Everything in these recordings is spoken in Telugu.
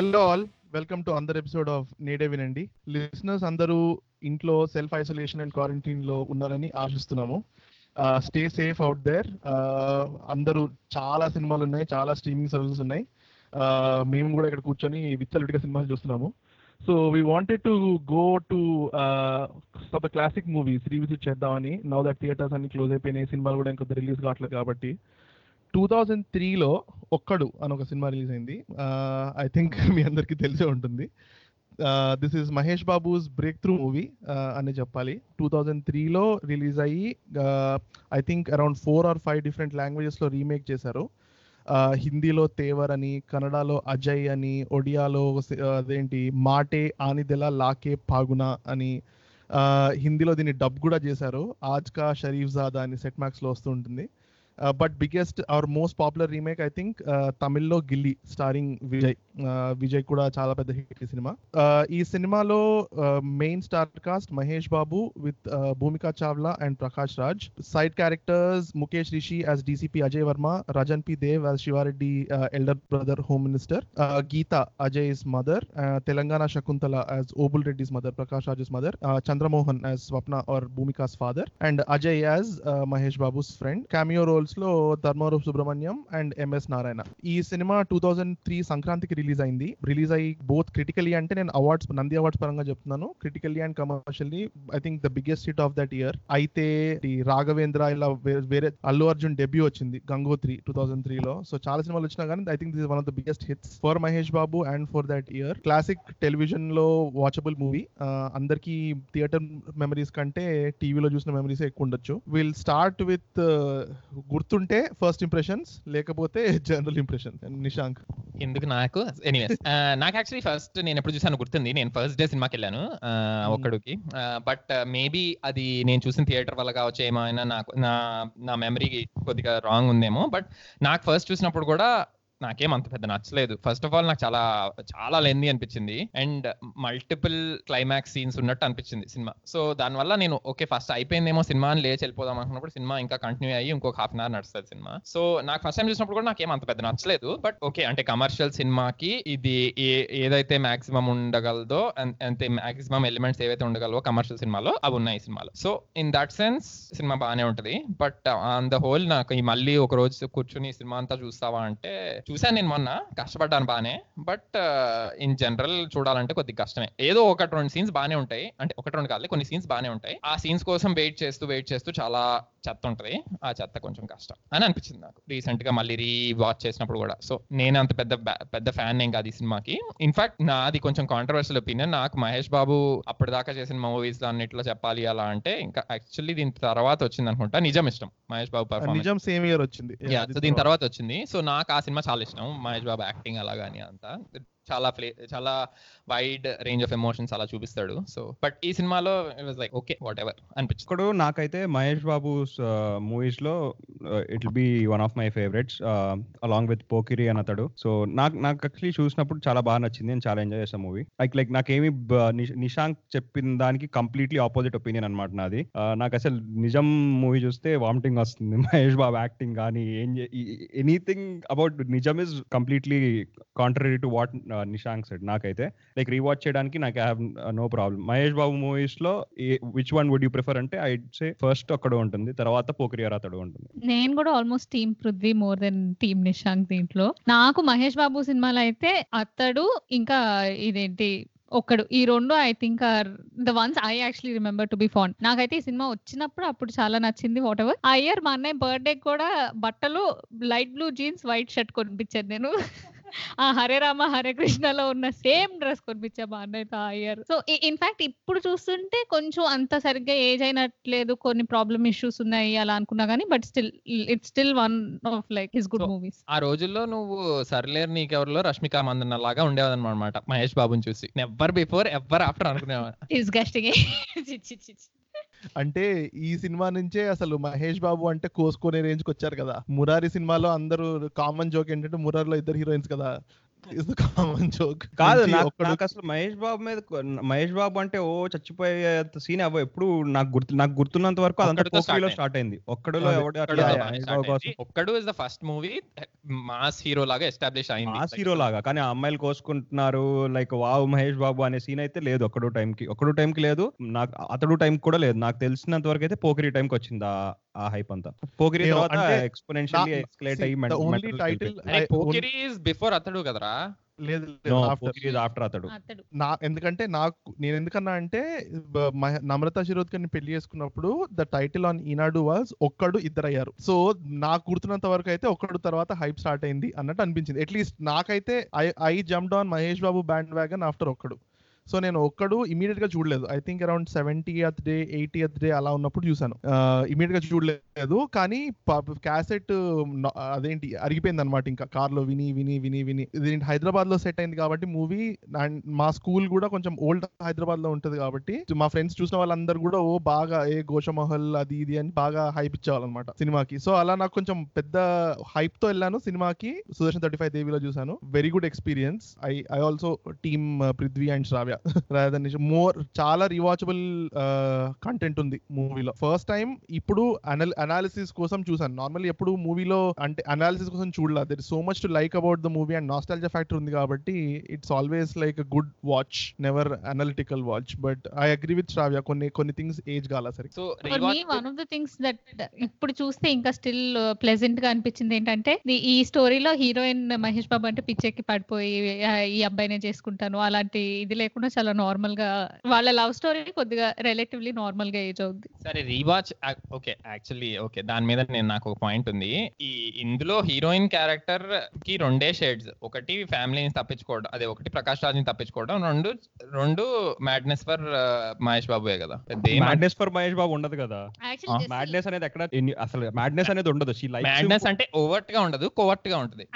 Hello all welcome to another episode of Nede Vinandi listeners అందరూ ఇంట్లో సెల్ఫ్ ఐసోలేషన్ అండ్ క్వారంటైన్లో ఉన్నారని ఆశిస్తున్నాము. స్టే సేఫ్ అవుట్ దేర్ అందరూ చాలా సినిమాలు ఉన్నాయి చాలా స్ట్రీమింగ్ సర్వీసెస్ ఉన్నాయి. మేము కూడా ఇక్కడ కూర్చొని విచ్చలవిడిగా సినిమాలు చూస్తున్నాము. So we wanted to go to the classic movies revisit చేద్దామని. నవ్ దట్ థియేటర్స్ అన్ని క్లోజ్ అయిపోయినాయి సినిమాలు కూడా ఇంకొద్ది రిలీజ్ కావట్లేదు కాబట్టి. టూ థౌజండ్ త్రీలో ఒక్కడు అని ఒక సినిమా రిలీజ్ అయింది. ఐ థింక్ మీ అందరికీ తెలిసే ఉంటుంది. This is Mahesh Babu's breakthrough movie అని చెప్పాలి. టూ థౌజండ్ త్రీలో రిలీజ్ అయ్యి I think around four or five different లాంగ్వేజెస్లో remake చేశారు. హిందీలో తేవర్ అని కన్నడలో అజయ్ అని ఒడియాలో అదేంటి మాటే ఆనిదెల లాకే పాగున అని హిందీలో దీన్ని డబ్ కూడా చేశారు. ఆజ్ కా షరీఫ్ జాదా అని సెట్ మ్యాక్స్లో వస్తూ ఉంటుంది. But biggest our most popular remake I think తమిళ్ళో Ghilli starring Vijay Vijay కూడా చాలా పెద్ద హిట్ సినిమా. ఈ సినిమాలో main star cast Mahesh Babu with Bhumika Chawla and Prakash Raj side characters Mukesh Rishi as DCP Ajay Varma Rajan P Dev as Sivareddy elder brother home minister Geetha Ajay is mother Telangana Shakuntala as Obul Reddy's mother Prakash Raj's mother Chandramohan as Swapna or Bhumika's father and Ajay as Mahesh Babu's friend cameo roles లో ధర్మారూప్ సుబ్రహ్మణ్యం అండ్ ఎంఎస్ నారాయణ. ఈ సినిమా టూ థౌజండ్ త్రీ సంక్రాంతికి రిలీజ్ అయింది. రిలీజ్ అయ్యి బోత్ క్రిటికలీ అంటే నేను అవార్డ్స్ నంది అవార్డ్స్ పరంగా చెప్తున్నాను. Critically and commercially I think the biggest hit of that year అయితే ఈ రాఘవేంద్ర ఇలా వేరే అల్లు అర్జున్ డెబ్యూ వచ్చింది గంగోత్రి టూ థౌసండ్ త్రీ లో సో చాలా సినిమాలు వచ్చినా కానీ I think this one of the biggest hits for Mahesh Babu and for that year classic టెలివిజన్లో వాచబుల్ మూవీ అందరికి థియేటర్ మెమరీస్ కంటే టీవీలో చూసిన మెమరీస్ ఎక్కువ ఉండొచ్చు. విల్ స్టార్ట్ విత్ గుర్తుంటే ఫస్ట్ ఇంప్రెషన్స్ లేకపోతే జనరల్ ఇంప్రెషన్ నిశాంక్. ఎందుకు నాకు? ఎనీవేస్ నాకు యాక్చువల్లీ ఫస్ట్ నేను ఎప్పుడు చూసాను గుర్తుంది. నేను ఫస్ట్ డే సినిమాకి వెళ్ళాను ఆ, ఒక్కడికి. బట్ మేబీ అది నేను చూసిన థియేటర్ వల్ల కావచ్చు ఏమైనా నాకు నా నా మెమరీ కొద్దిగా రాంగ్ ఉందేమో. బట్ నాకు ఫస్ట్ చూసినప్పుడు కూడా నాకేం అంత పెద్ద నచ్చలేదు. ఫస్ట్ ఆఫ్ ఆల్ నాకు చాలా చాలా లెంది అనిపించింది. అండ్ మల్టిపుల్ క్లైమాక్స్ సీన్స్ ఉన్నట్టు అనిపించింది సినిమా. సో దానివల్ల నేను ఓకే ఫస్ట్ అయిపోయిందేమో సినిమా అని లేచి వెళ్ళిపోదాం అనుకున్నప్పుడు సినిమా ఇంకా కంటిన్యూ అయ్యి ఇంకొక హాఫ్ అన్ అవర్ నడుస్తుంది సినిమా. సో నాకు ఫస్ట్ టైం చూసినప్పుడు కూడా నాకేం అంత పెద్ద నచ్చలేదు. బట్ ఓకే అంటే కమర్షియల్ సినిమాకి ఇది ఏ- ఏదైతే మాక్సిమం ఉండగలదో అన్- అంతే మాక్సిమం ఎలిమెంట్స్ ఏవైతే ఉండగలవో కమర్షియల్ సినిమాలో అవి ఉన్నాయి సినిమాలో. సో ఇన్ దట్ సెన్స్ సినిమా బాగానే ఉంటది. బట్ ఆన్ ద హోల్ నాకు ఈ మళ్ళీ ఒక రోజు కూర్చుని సినిమా అంతా చూస్తావా అంటే చూసాను నేను మొన్న కష్టపడ్డాను బానే బట్ ఇన్ జనరల్ చూడాలంటే కొద్దిగా కష్టమే. ఏదో ఒకటి రెండు సీన్స్ బానే ఉంటాయి. అంటే ఒకటి రెండు కాదు కొన్ని సీన్స్ బానే ఉంటాయి. ఆ సీన్స్ కోసం వెయిట్ చేస్తూ వెయిట్ చేస్తూ చాలా చెత్త ఉంటది. ఆ చెత్త కొంచెం కష్టం అని అనిపించింది నాకు. రీసెంట్గా మళ్ళీ రీ వాచ్ చేసినప్పుడు కూడా. సో నేను అంత పెద్ద పెద్ద ఫ్యాన్ ఏం కాదు ఈ సినిమాకి. ఇన్ఫాక్ట్ నాది కొంచెం కాంట్రవర్షియల్ ఒపీనియన్ నాకు మహేష్ బాబు అప్పటిదాకా చేసిన మూవీస్ అన్నిట్లో చెప్పాలి అలా అంటే ఇంకా యాక్చువల్లీ దీని తర్వాత వచ్చింది అనుకుంటా. నిజం ఇష్టం. మహేష్ బాబు నిజం సేమ్ ఇయర్ వచ్చింది. దీని తర్వాత. వచ్చింది. సో నాకు ఆ సినిమా చాలా ఇష్టం. మహేష్ బాబు యాక్టింగ్ అలా కానీ అంతా. చాలా ప్లే చాలా వైడ్ రేంజ్ ఆఫ్ ఎమోషన్స్ అలా చూపిస్తాడు. సో బట్ ఈ సినిమాలో it like okay whatever అనిపించింది. ఇక్కడ నాకైతే మహేష్ బాబు మూవీస్లో it be one of my favourites along with Pokiri అని అతడు. సో నాకు నాకు యాక్చువల్లీ చూసినప్పుడు చాలా బాగా నచ్చింది. నేను చాలా ఎంజాయ్ చేసాను మూవీ లైక్ లైక్ నాకేమి నిశాంక్ చెప్పిన దానికి కంప్లీట్లీ ఆపోజిట్ ఒపీనియన్ అనమాట నాది. Uh, నాకు అసలు నిజం మూవీ చూస్తే వామిటింగ్ వస్తుంది. మహేష్ బాబు యాక్టింగ్ కానీ ఏం anything about Nijam is completely contrary to what Nishank said నాకైతే లైక్ రీవాచ్ చేయడానికి నాకు have no problem Mahesh Babu మూవీస్లో which one would you prefer అంటే ఐ సే ఫస్ట్ అక్కడ ఉంటుంది తర్వాత పోక్రియర్ అతడు ఉంటుంది. నేను కూడా almost team Prithvi more than team Nishank దీంట్లో. నాకు మహేష్ బాబు సినిమాలో అయితే అతడు ఇంకా ఇదేంటి ఒక్కడు. ఈ రెండు I think are the ones I actually remember to be fan నాకైతే ఈ సినిమా వచ్చినప్పుడు అప్పుడు చాలా నచ్చింది వాట్ ఎవర్ ఆ ఇయర్ మా అన్నయ్య బర్త్డే కూడా బట్టలు light blue jeans white shirt కొనిపించాను నేను. ఆ హరే రామ హరే కృష్ణలో ఉన్న సేమ్ డ్రెస్ కొనిపించా మా అన్నయ్యతో ఆ ఇయర్ సో ఇన్ఫాక్ట్ ఇప్పుడు చూస్తుంటే కొంచెం అంత సరిగ్గా ఏజ్ అయినట్లేదు కొన్ని ప్రాబ్లమ్ ఇష్యూస్ ఉన్నాయి అలా అనుకున్నా కానీ but still it's still one of like his good movies. ఆ రోజుల్లో నువ్వు సర్లేరు నీకెవరిలో రష్మిక మందన్న లాగా ఉండేదన్నమాట మహేష్ బాబుని చూసి. నెవర్ బిఫోర్ ఎవర్ ఆఫ్టర్ అనుకునేవాడు ఇస్ గస్టింగ్ అంటే ఈ సినిమా నుంచే అసలు మహేష్ బాబు అంటే కోసుకునే రేంజ్కి వచ్చారు కదా. మురారి సినిమాలో అందరూ కామన్ జోక్ ఏంటంటే మురారిలో ఇద్దరు హీరోయిన్స్ కదా. ఇస్ ద కామన్ జోక్ కాదు నాకు అసలు మహేష్ బాబు మీద మహేష్ బాబు అంటే ఓ చచ్చిపోయే సీన్ అవ్వ ఎప్పుడు నాకు గుర్తు నాకు గుర్తున్నంత వరకు అదంతా స్టార్ట్ అయింది. ఒక్కడిలో Okkadu is the first movie mass hero లాగా ఎస్టాబ్లిష్ అయింది. మాస్ హీరో లాగా కానీ ఆ అమ్మాయిలు కోసుకుంటున్నారు లైక్ వావ్ మహేష్ బాబు అనే సీన్ అయితే లేదు ఒక్కడు టైం కి. ఒక్కడు టైం కి లేదు. నాకు అతడు టైం కూడా లేదు. నాకు తెలిసినంత వరకు అయితే పోకిరి టైం కి వచ్చింది ఆ- హైప్ అంతా. పోకిరి ఏమో, తర్వాత ఎక్స్పోనెన్షియల్లీ అయ్యి title I- Pokiri is before Athadu కదరా? లేదు పోకిరి ఆఫ్టర్ అతడు. అతడు. నా ఎందుకంటే నాకు నేను ఎందుకన్నా అంటే నమ్రత శిరోద్కర్ని పెళ్ళి చేసుకున్నప్పుడు the title on Eenadu was Okkadu ఇద్దరు అయ్యారు సో నాకు గుర్తున్నంత వరకు అయితే ఒక్కడు తర్వాత హైప్ స్టార్ట్ అయింది అన్నట్టు అనిపించింది. అట్లీస్ట్ నాకైతే I I jump on Mahesh Babu bandwagon after Okkadu. So నేను ఒక్కడు ఇమీడియట్గా చూడలేదు. I think around seventieth day eightieth day అలా ఉన్నప్పుడు చూసాను ఇమీడియట్గా చూడలేదు కానీ క్యాసెట్ అదేంటి అరిగిపోయింది అనమాట ఇంకా. కార్లో విని విని విని విని. ఇది హైదరాబాద్లో సెట్ అయింది కాబట్టి మూవీ మా స్కూల్ కూడా కొంచెం ఓల్డ్ హైదరాబాద్లో ఉంటుంది కాబట్టి మా ఫ్రెండ్స్ చూసిన వాళ్ళందరూ కూడా ఓ బాగా ఏ గోషమహల్ అది ఇది అని బాగా హైప్ ఇచ్చేవాళ్ళనమాట సినిమాకి. సో అలా నాకు కొంచెం పెద్ద హైప్తో వెళ్ళాను సినిమాకి. సుదర్శన్ థర్టీ ఫైవ్ దేవిలో చూసాను very good experience I I also team Prithvi and Shravya rather more చాలా రివాచబుల్ కంటెంట్ ఉంది మూవీలో. ఫస్ట్ టైం ఇప్పుడు అనాలిసిస్ కోసం చూసాను నార్మల్లీ ఎప్పుడు మూవీలో అంటే అనాలిసిస్ కోసం చూడలేదు there so much to like about the movie and nostalgia factor ఉంది కాబట్టి it's always like good watch never analytical watch but I agree with Shravya కొన్ని కొన్ని థింగ్స్ ఏజ్ కాల సరే so one of the things that ఇప్పుడు చూస్తే ఇంకా స్టిల్ ప్లెజెంట్గా అనిపించింది ఏంటంటే ఈ స్టోరీలో హీరోయిన్ మహేష్ బాబు అంటే పిచ్చెక్కి పడిపోయి "ఆ, ఈ అబ్బాయినే చేసుకుంటాను అలాంటి ఇది లేకుండా చాలా నార్మల్గా వాళ్ళ లవ్ స్టోరీ కొద్దిగా రిలేటివ్లీ నార్మల్గా ఏజ్ అవుద్ది. సరే రీవాచ్ ఓకే. యాక్చువల్లీ ఓకే దాని మీద నేను నాకు ఒక పాయింట్ ఉంది. ఈ ఇందులో హీరోయిన్ క్యారెక్టర్కి రెండే షేడ్స్. ఒకటి ఫ్యామిలీని తప్పించుకోవడం అదే ఒకటి ప్రకాష్ రాజ్ని తప్పించుకోవడం రెండు రెండు మ్యాడ్నెస్ ఫర్ మహేష్ బాబుయే కదా. పెద్ద మ్యాడ్నెస్ ఫర్ మహేష్ బాబు ఉండదు కదా. యాక్చువల్లీ మ్యాడ్నెస్ అనేది ఎక్కడ అసలు మ్యాడ్నెస్ అనేది ఉండదు. షీ లైక్ మ్యాడ్నెస్ అంటే ఓవర్ట్గా ఉండదు కోవర్ట్గా ఉంటది.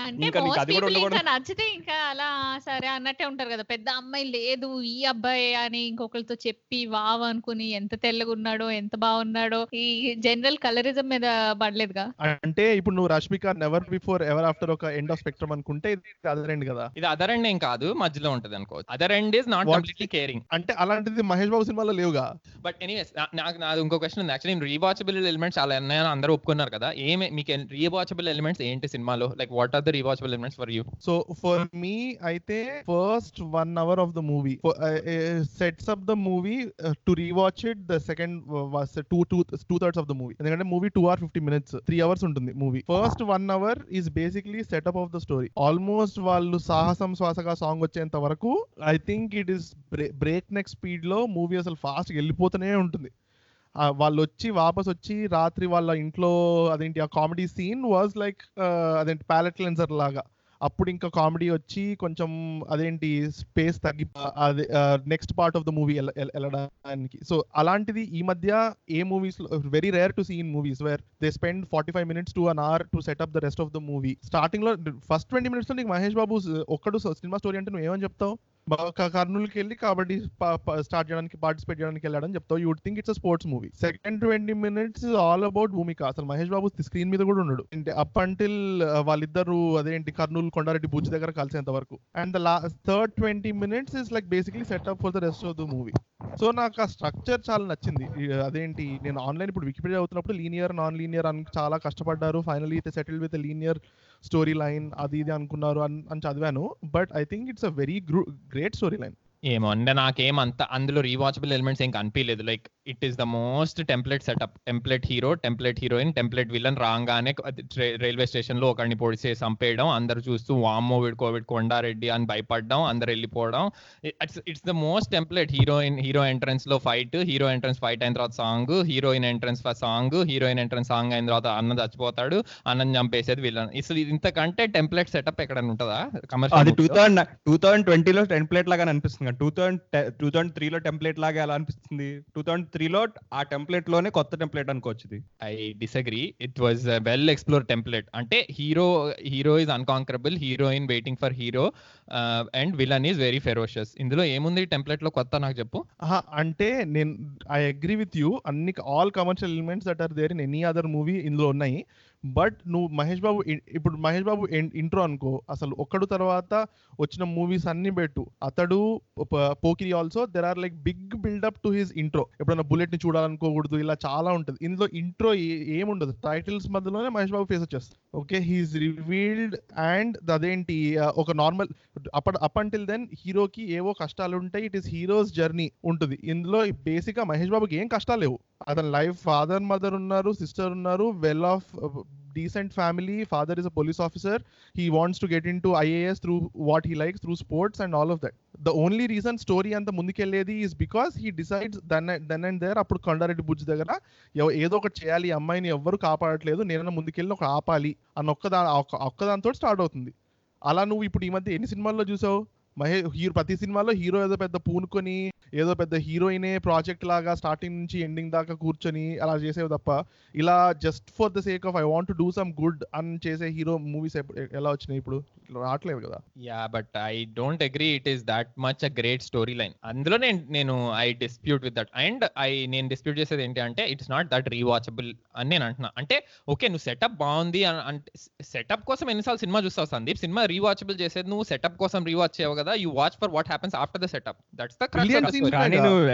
నచ్చితే ఇంకా అలా సరే అన్నట్టే ఉంటారు కదా. పెద్ద అమ్మాయి లేదు ఈ అబ్బాయి అని ఇంకొకరితో చెప్పి వావ్ అనుకుని ఎంత తెల్లగా ఉన్నాడో ఎంత బాగున్నాడో ఈ జనరల్ కలరిజం మీద పడలేదుగా? అంటే ఇప్పుడు నువ్వు Rashmika never before ever after ఒక ఎండ్ ఆఫ్ స్పెక్ట్రమ్ అనుకుంటే ఇది అదర్ ఎండ్ కదా? ఇది అదర్ ఎండ్ ఏం కాదు మధ్యలో ఉంటది అనుకో other end is not completely caring అంటే అలాంటిది మహేష్ బాబు సినిమాలో లేవుగా? బట్ ఎనీవేస్ నాకు నాది ఇంకో క్వశ్చన్ ఉంది. యాక్చువల్లీ రీవాచబుల్ ఎలిమెంట్స్ చాలా ఉన్నాయని అందరూ ఒప్పుకున్నారు కదా? ఏమి మీకు రీవాచబుల్ ఎలిమెంట్స్ ఏంటి సినిమాలో? Like what are the rewatchable elements for you so for me అయితే first one hour of the movie sets up the movie to rewatch it the second two two two thirds of the movie ఎందుకంటే movie two hour fifty minutes three hours ఉంటుంది movie first one hour is basically setup of the story almost వాళ్ళు సాహసం శ్వాసగా సాంగ్ వచ్చేంత వరకు I think it is break neck స్పీడ్లో మూవీ అసలు ఫాస్ట్ వెళ్ళిపోతూనే ఉంటుంది. వాళ్ళు వచ్చి వాపస్ వచ్చి రాత్రి వాళ్ళ ఇంట్లో అదేంటి ఆ కామెడీ సీన్ వాజ్ లైక్ అదేంటి ప్యాలెట్ క్లెన్సర్ లాగా. అప్పుడు ఇంకా కామెడీ వచ్చి కొంచెం అదేంటి స్పేస్ తగ్గి అదే next part of the movie వెళ్ళడానికి సో అలాంటిది ఈ మధ్య a movies very rare to see in movies where they spend forty five minutes to an hour to setup the rest of the movie స్టార్టింగ్లో ఫస్ట్ ట్వంటీ మినిట్స్లో నీకు మహేష్ బాబు ఒక్కడు సినిమా స్టోరీ అంటే నువ్వు ఏమని చెప్తావు? కర్నూలుకి వెళ్ళి కబడ్డీ స్టార్ట్ చేయడానికి పార్టిసిపేట్ చేయడానికి వెళ్ళాడని చెప్తావు. You think it's sports movie second twenty minutes all about Bhumika. అసలు మహేష్ బాబు స్క్రీన్ మీద కూడా ఉన్నాడు అంటే అప్ అంటిల్ uh, వాళ్ళిద్దరు అదేంటి కర్నూలు కొండారెడ్డి బుజ్జి దగ్గర కలిసేంత వరకు. And the last third twenty minutes is like basically setup for the rest of the movie so నాకు ఆ స్ట్రక్చర్ చాలా నచ్చింది. అదేంటి నేను ఆన్లైన్ ఇప్పుడు వికీపీడియా అవుతున్నప్పుడు లీనియర్ నాన్ లీనియర్ అని చాలా కష్టపడ్డారు. Finally settle with linear story line అది ఇది అనుకున్నారు అని అని చదివాను. But I think it's a very great story line ఏమో అంటే నాకేం అంత అందులో రీవాచబుల్ ఎలిమెంట్స్ ఏం కనిపించలేదు like it is the most template setup template hero template heroine template villain రాగానే రైల్వే స్టేషన్లో ఒకరిని పొడిచేసి చంపేయడం అందరు చూస్తూ వామ్మో వీడుకో వీడు కొండారెడ్డి అని భయపడడం అందరు వెళ్ళిపోవడం. It's it's the most template heroine hero ఎంట్రన్స్లో ఫైట్ హీరో ఎంట్రన్స్ ఫైట్ అయిన తర్వాత song heroine entrance song heroine entrance song అయిన తర్వాత అన్న చచ్చిపోతాడు అన్నం చంపేసేది విలన్ ఇది ఇంతకంటే టెంప్లెట్ సెటప్ ఎక్కడైనా ఉంటుందా? అది commercial two thousand two thousand ట్వంటీలో టెంప్లెట్ లాగా అనిపిస్తుంది. టూ థౌసండ్ టూ థౌసండ్ త్రీలో టెంప్లెట్ లాగా ఎలా అనిపిస్తుంది. టూ థౌసండ్ త్రీలో ఆ టెంప్లెట్లోనే కొత్త టెంప్లెట్ అనుకోవచ్చు ఇది I disagree it was well explore template అంటే hero hero is unconquerable heroine waiting for hero and villain is very ferocious ఇందులో ఏముంది టెంప్లెట్లో కొత్త నాకు చెప్పు. అంటే నేను ఐ అగ్రీ విత్ యూ అన్ని all commercial elements that are there in any other movie ఇందులో ఉన్నాయి. బట్ నువ్వు మహేష్ బాబు ఇప్పుడు మహేష్ బాబు ఇంట్రో అనుకో అసలు ఒక్కడు తర్వాత వచ్చిన మూవీస్ అన్ని పెట్టు. Athadu Pokiri also there are like big buildup to his intro ఎప్పుడైనా బుల్లెట్ని చూడాలనుకోకూడదు ఇలా చాలా ఉంటుంది. ఇందులో ఇంట్రో ఏముండదు. టైటిల్స్ మధ్యలోనే మహేష్ బాబు ఫేస్ వచ్చేస్తుంది ఓకే హీఈస్ రివీల్డ్ అండ్ అదేంటి ఒక నార్మల్ అప్పటి అప్ అంటిల్ దెన్ హీరోకి ఏవో కష్టాలు ఉంటాయి ఇట్ ఈస్ హీరోస్ జర్నీ ఉంటుంది. ఇందులో బేసిక్గా మహేష్ బాబుకి ఏం కష్టాలు లేవు. అతని లైఫ్ ఫాదర్ మదర్ ఉన్నారు సిస్టర్ ఉన్నారు well off decent family father is a police officer he wants to get in to IAS through what he likes through sports and all of that the only reason story అంత ముందుకెళ్ళేది is because he decides then then and there అప్పుడు కొండారెడ్డి బుజ్జి దగ్గర ఏదో ఒకటి చేయాలి అమ్మాయిని ఎవ్వరు కాపాడట్లేదు నేను ముందుకెళ్ళి ఒక ఆపాలి అన్న ఒక్కదా స్టార్ట్ అవుతుంది. అలా నువ్వు ఇప్పుడు ఈ మధ్య ఎన్ని సినిమాల్లో చూసావు? మహే హీరో ప్రతి సినిమాలో హీరో ఏదో పెద్ద పూనుకొని ఏదో పెద్ద హీరోయినే ప్రాజెక్ట్ లాగా స్టార్టింగ్ నుంచి ఎండింగ్ దాకా కూర్చొని అలా చేసేవి తప్ప ఇలా just for the sake of I want to do some good అని చేసే హీరో మూవీస్ ఎలా వచ్చినాయి ఇప్పుడు? రావట్లేదు కదా. Yeah but I don't agree it is that much a great story line అందులో నేను నేను I dispute with that and I నేను డిస్ప్యూట్ చేసేది ఏంటి అంటే ఇట్స్ నాట్ దట్ రీవాచబుల్ అని నేను అంటున్నా. అంటే ఓకే నువ్వు సెటప్ బాగుంది అంటే సెటప్ కోసం ఎన్నిసార్లు సినిమా చూస్తావు సందీప్? సినిమా రీవాచబుల్ చేసేది నువ్వు సెటప్ కోసం రీవాచ్ చేయవు కదా you watch for what happens after the setup that's the కానీ. నువ్వు